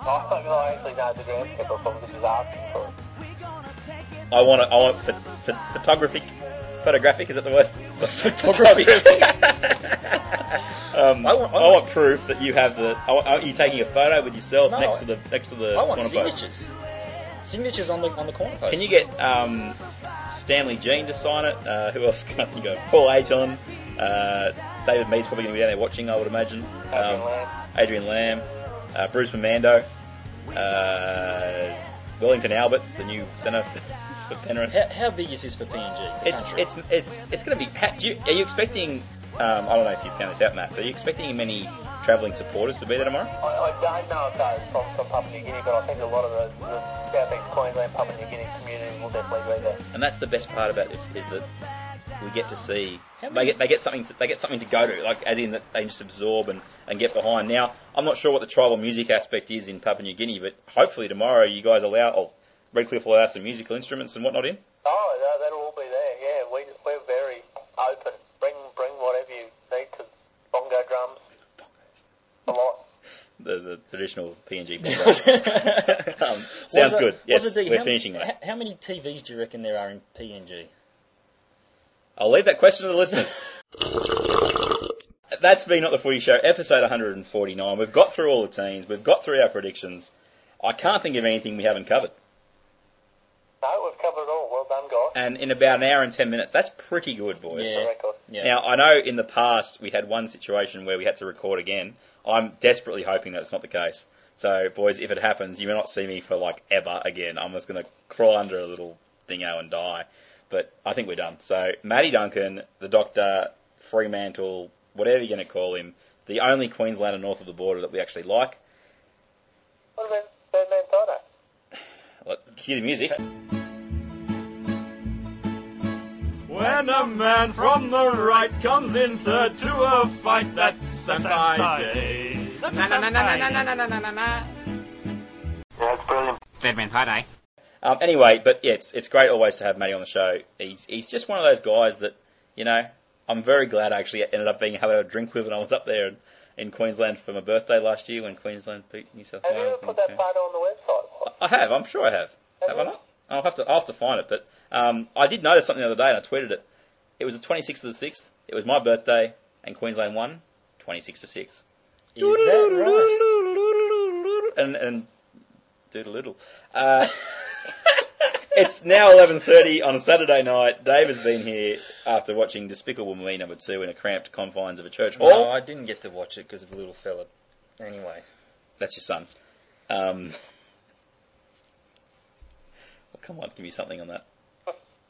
I don't know, I actually know the groundskeeper from this is asking for it. I want a, I want ph- ph- photographic, photographic is that the word? Photographic. um, I, I want, want- I want- proof that you have the. Want, are you taking a photo with yourself No, next to the next to the I want corner post? signatures. Signatures on the on the corner post. Can you get um, Stanley Gene to sign it? Uh, who else can I think of? Paul Aiton. Uh, David Mead's probably going to be down there watching, I would imagine. Adrian Um, Lamb. Adrian Lamb. Uh, Bruce Mamando. Uh, Wellington Albert, the new centre for Penrith. How, how big is this for PNG? the It's country? it's it's it's going to be. ha- Do you, are you expecting? Um, I don't know if you found this out, Matt. But are you expecting many travelling supporters to be there tomorrow? I, I don't know if those from, from Papua New Guinea, but I think a lot of the, the southeast Queensland Papua New Guinea community will definitely be there. And that's the best part about this is that we get to see they get they get something to they get something to go to, like as in that they just absorb and, and get behind. Now I'm not sure what the tribal music aspect is in Papua New Guinea, but hopefully tomorrow you guys allow or Redcliffe will allow some musical instruments and whatnot in. Oh, that, that'll all be there. Yeah, we we're very open. Bring bring whatever you need to bongo drums. A lot. The, the traditional PNG bongo. um, sounds it- good. Yes, it, we're how, finishing, mate. How, how many TVs do you reckon there are in PNG? I'll leave that question to the listeners. That's been Not the Footy Show, episode 149. We've got through all the teams. We've got through our predictions. I can't think of anything we haven't covered. No, we've covered it all. Well done, guys. And in about an hour and 10 minutes, that's pretty good, boys. It's a record. Yeah. Now, I know in the past we had one situation where we had to record again. I'm desperately hoping that's not the case. So, boys, if it happens, you may not see me for like ever again. I'm just going to crawl under a little thingo and die. but I think we're done. So Matty Duncan, the Doctor, Fremantle, whatever you're going to call him, the only Queenslander north of the border that we actually like. What about Birdman Toto? Let's cue the music. When a man from the right comes in third to a fight, that's Senpai Day. That's a Senpai. That's brilliant. Birdman Friday. Um, anyway, but yeah, it's it's great always to have Matty on the show. He's he's just one of those guys that you know. I'm very glad I actually ended up being having a drink with when I was up there in, in Queensland for my birthday last year when Queensland beat New South Have you Wales. ever put that photo on the website? I have. I'm sure I have. Have I not? I'll have to. I'll have to find it. But um, I did notice something the other day, and I tweeted it. It was the 26th of the 6th. It was my birthday, and Queensland won 26 to six. Is that right? And and doodle little. Uh, it's now 11:30 on a Saturday night. Dave has been here after watching Despicable Me number two in a cramped confines of a church hall. No, I didn't get to watch it because of the little fella. Anyway. That's your son. Um, well, come on, give me something on that.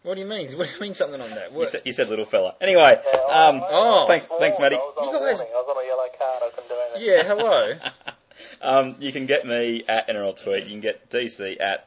What do you mean? What do you mean something on that? You What? said, you said little fella. Anyway, um, Oh. thanks, thanks, Matty. I was on You a guys- warning. I was on a yellow card. I couldn't do anything. Yeah, hello. Um, you can get me at NRL Tweet. You can get DC at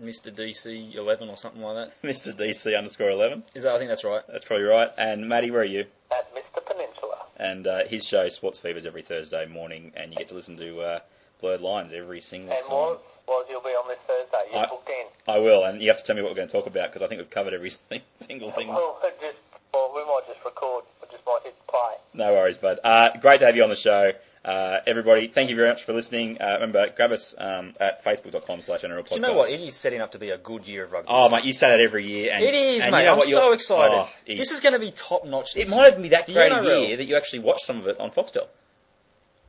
Mr. DC 11 or something like that. Mr. DC underscore 11. Is that? I think that's right. That's probably right. And Matty, where are you? At Mr. Peninsula. And uh, his show, Sports Fevers, every Thursday morning, and you get to listen to uh, Blurred Lines every single And time. was, was you'll be on this Thursday. You're I- booked in. I will, and you have to tell me what we're going to talk about because I think we've covered every single thing. Well, it just, well, we might just record. We just might hit play. No worries, bud. Uh, great to have you on the show. Uh, everybody, thank you very much for listening. Uh, remember, grab us um, at facebook.com slash NRL podcast. Do you know what? It is setting up to be a good year of rugby. Oh, mate, you say that every year. And, it is, and mate. You know I'm what, so excited. Oh, this is going to be top notch. It might even be that The great a year that you actually watch some of it on Foxtel.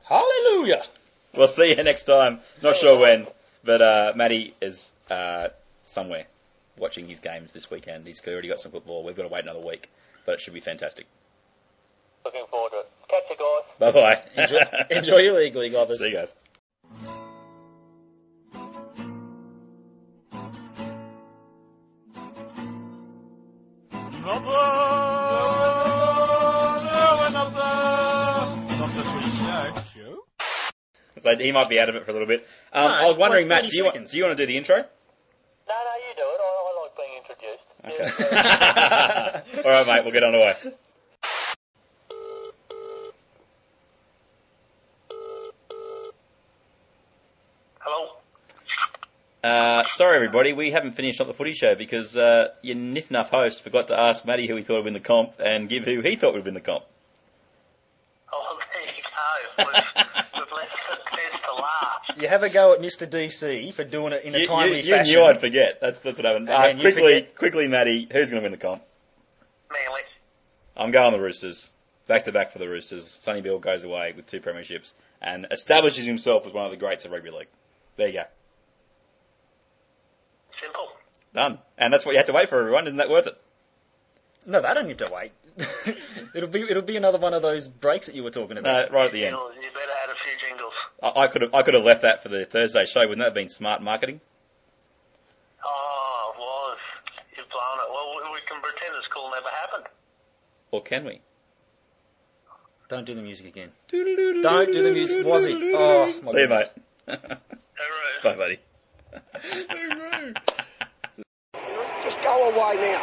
Hallelujah. We'll see you next time. Not sure when, but uh, Matty is uh, somewhere watching his games this weekend. He's already got some football. We've got to wait another week, but it should be fantastic. Looking forward to it. Catch you guys. Bye bye. Enjoy, enjoy your league, league lovers. See you guys. So he might be out of it for a little bit. Um, No, I was wondering, like Matt, do you, want, do you want to do the intro? No, no, you do it. I, I like being introduced. Yeah, All right, mate. We'll get on the way. Hello. Uh, sorry, everybody, we haven't finished up the footy show because uh, your nif nuff host forgot to ask Matty who he thought would win the comp and give who he thought would win the comp. Oh, there you go. We've, we've left the test to last. You have a go at Mr. DC for doing it in a You, timely you, you fashion. knew I'd forget. That's that's what happened. Uh, quickly, forget- quickly, Matty, who's going to win the comp? Manly. I'm going the Roosters. Back to back for the Roosters. Sonny Bill goes away with two premierships and establishes himself as one of the greats of rugby league. There you go. Simple. Done. And that's what you had to wait for, everyone. Isn't that worth it? No, they don't need to wait. it'll be it'll be another one of those breaks that you were talking No, about. right at the end. You, you better add a few jingles. I I could have I could have left that for the Thursday show. Wouldn't that have been smart marketing? Oh, it was. You've blown it. Well, we, we can pretend the school never happened. Or can we? Don't do the music again. Don't do the music. Was it? Oh, my See you, goodness. mate. Hooroo. Bye, buddy. Just go away now.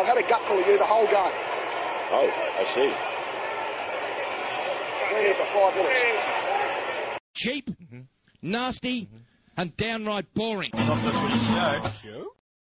I've had a gutful of you the whole game. Oh, I see. Been here for five minutes. Cheap, mm-hmm. nasty, mm-hmm. and downright boring. Not the footy show. Show?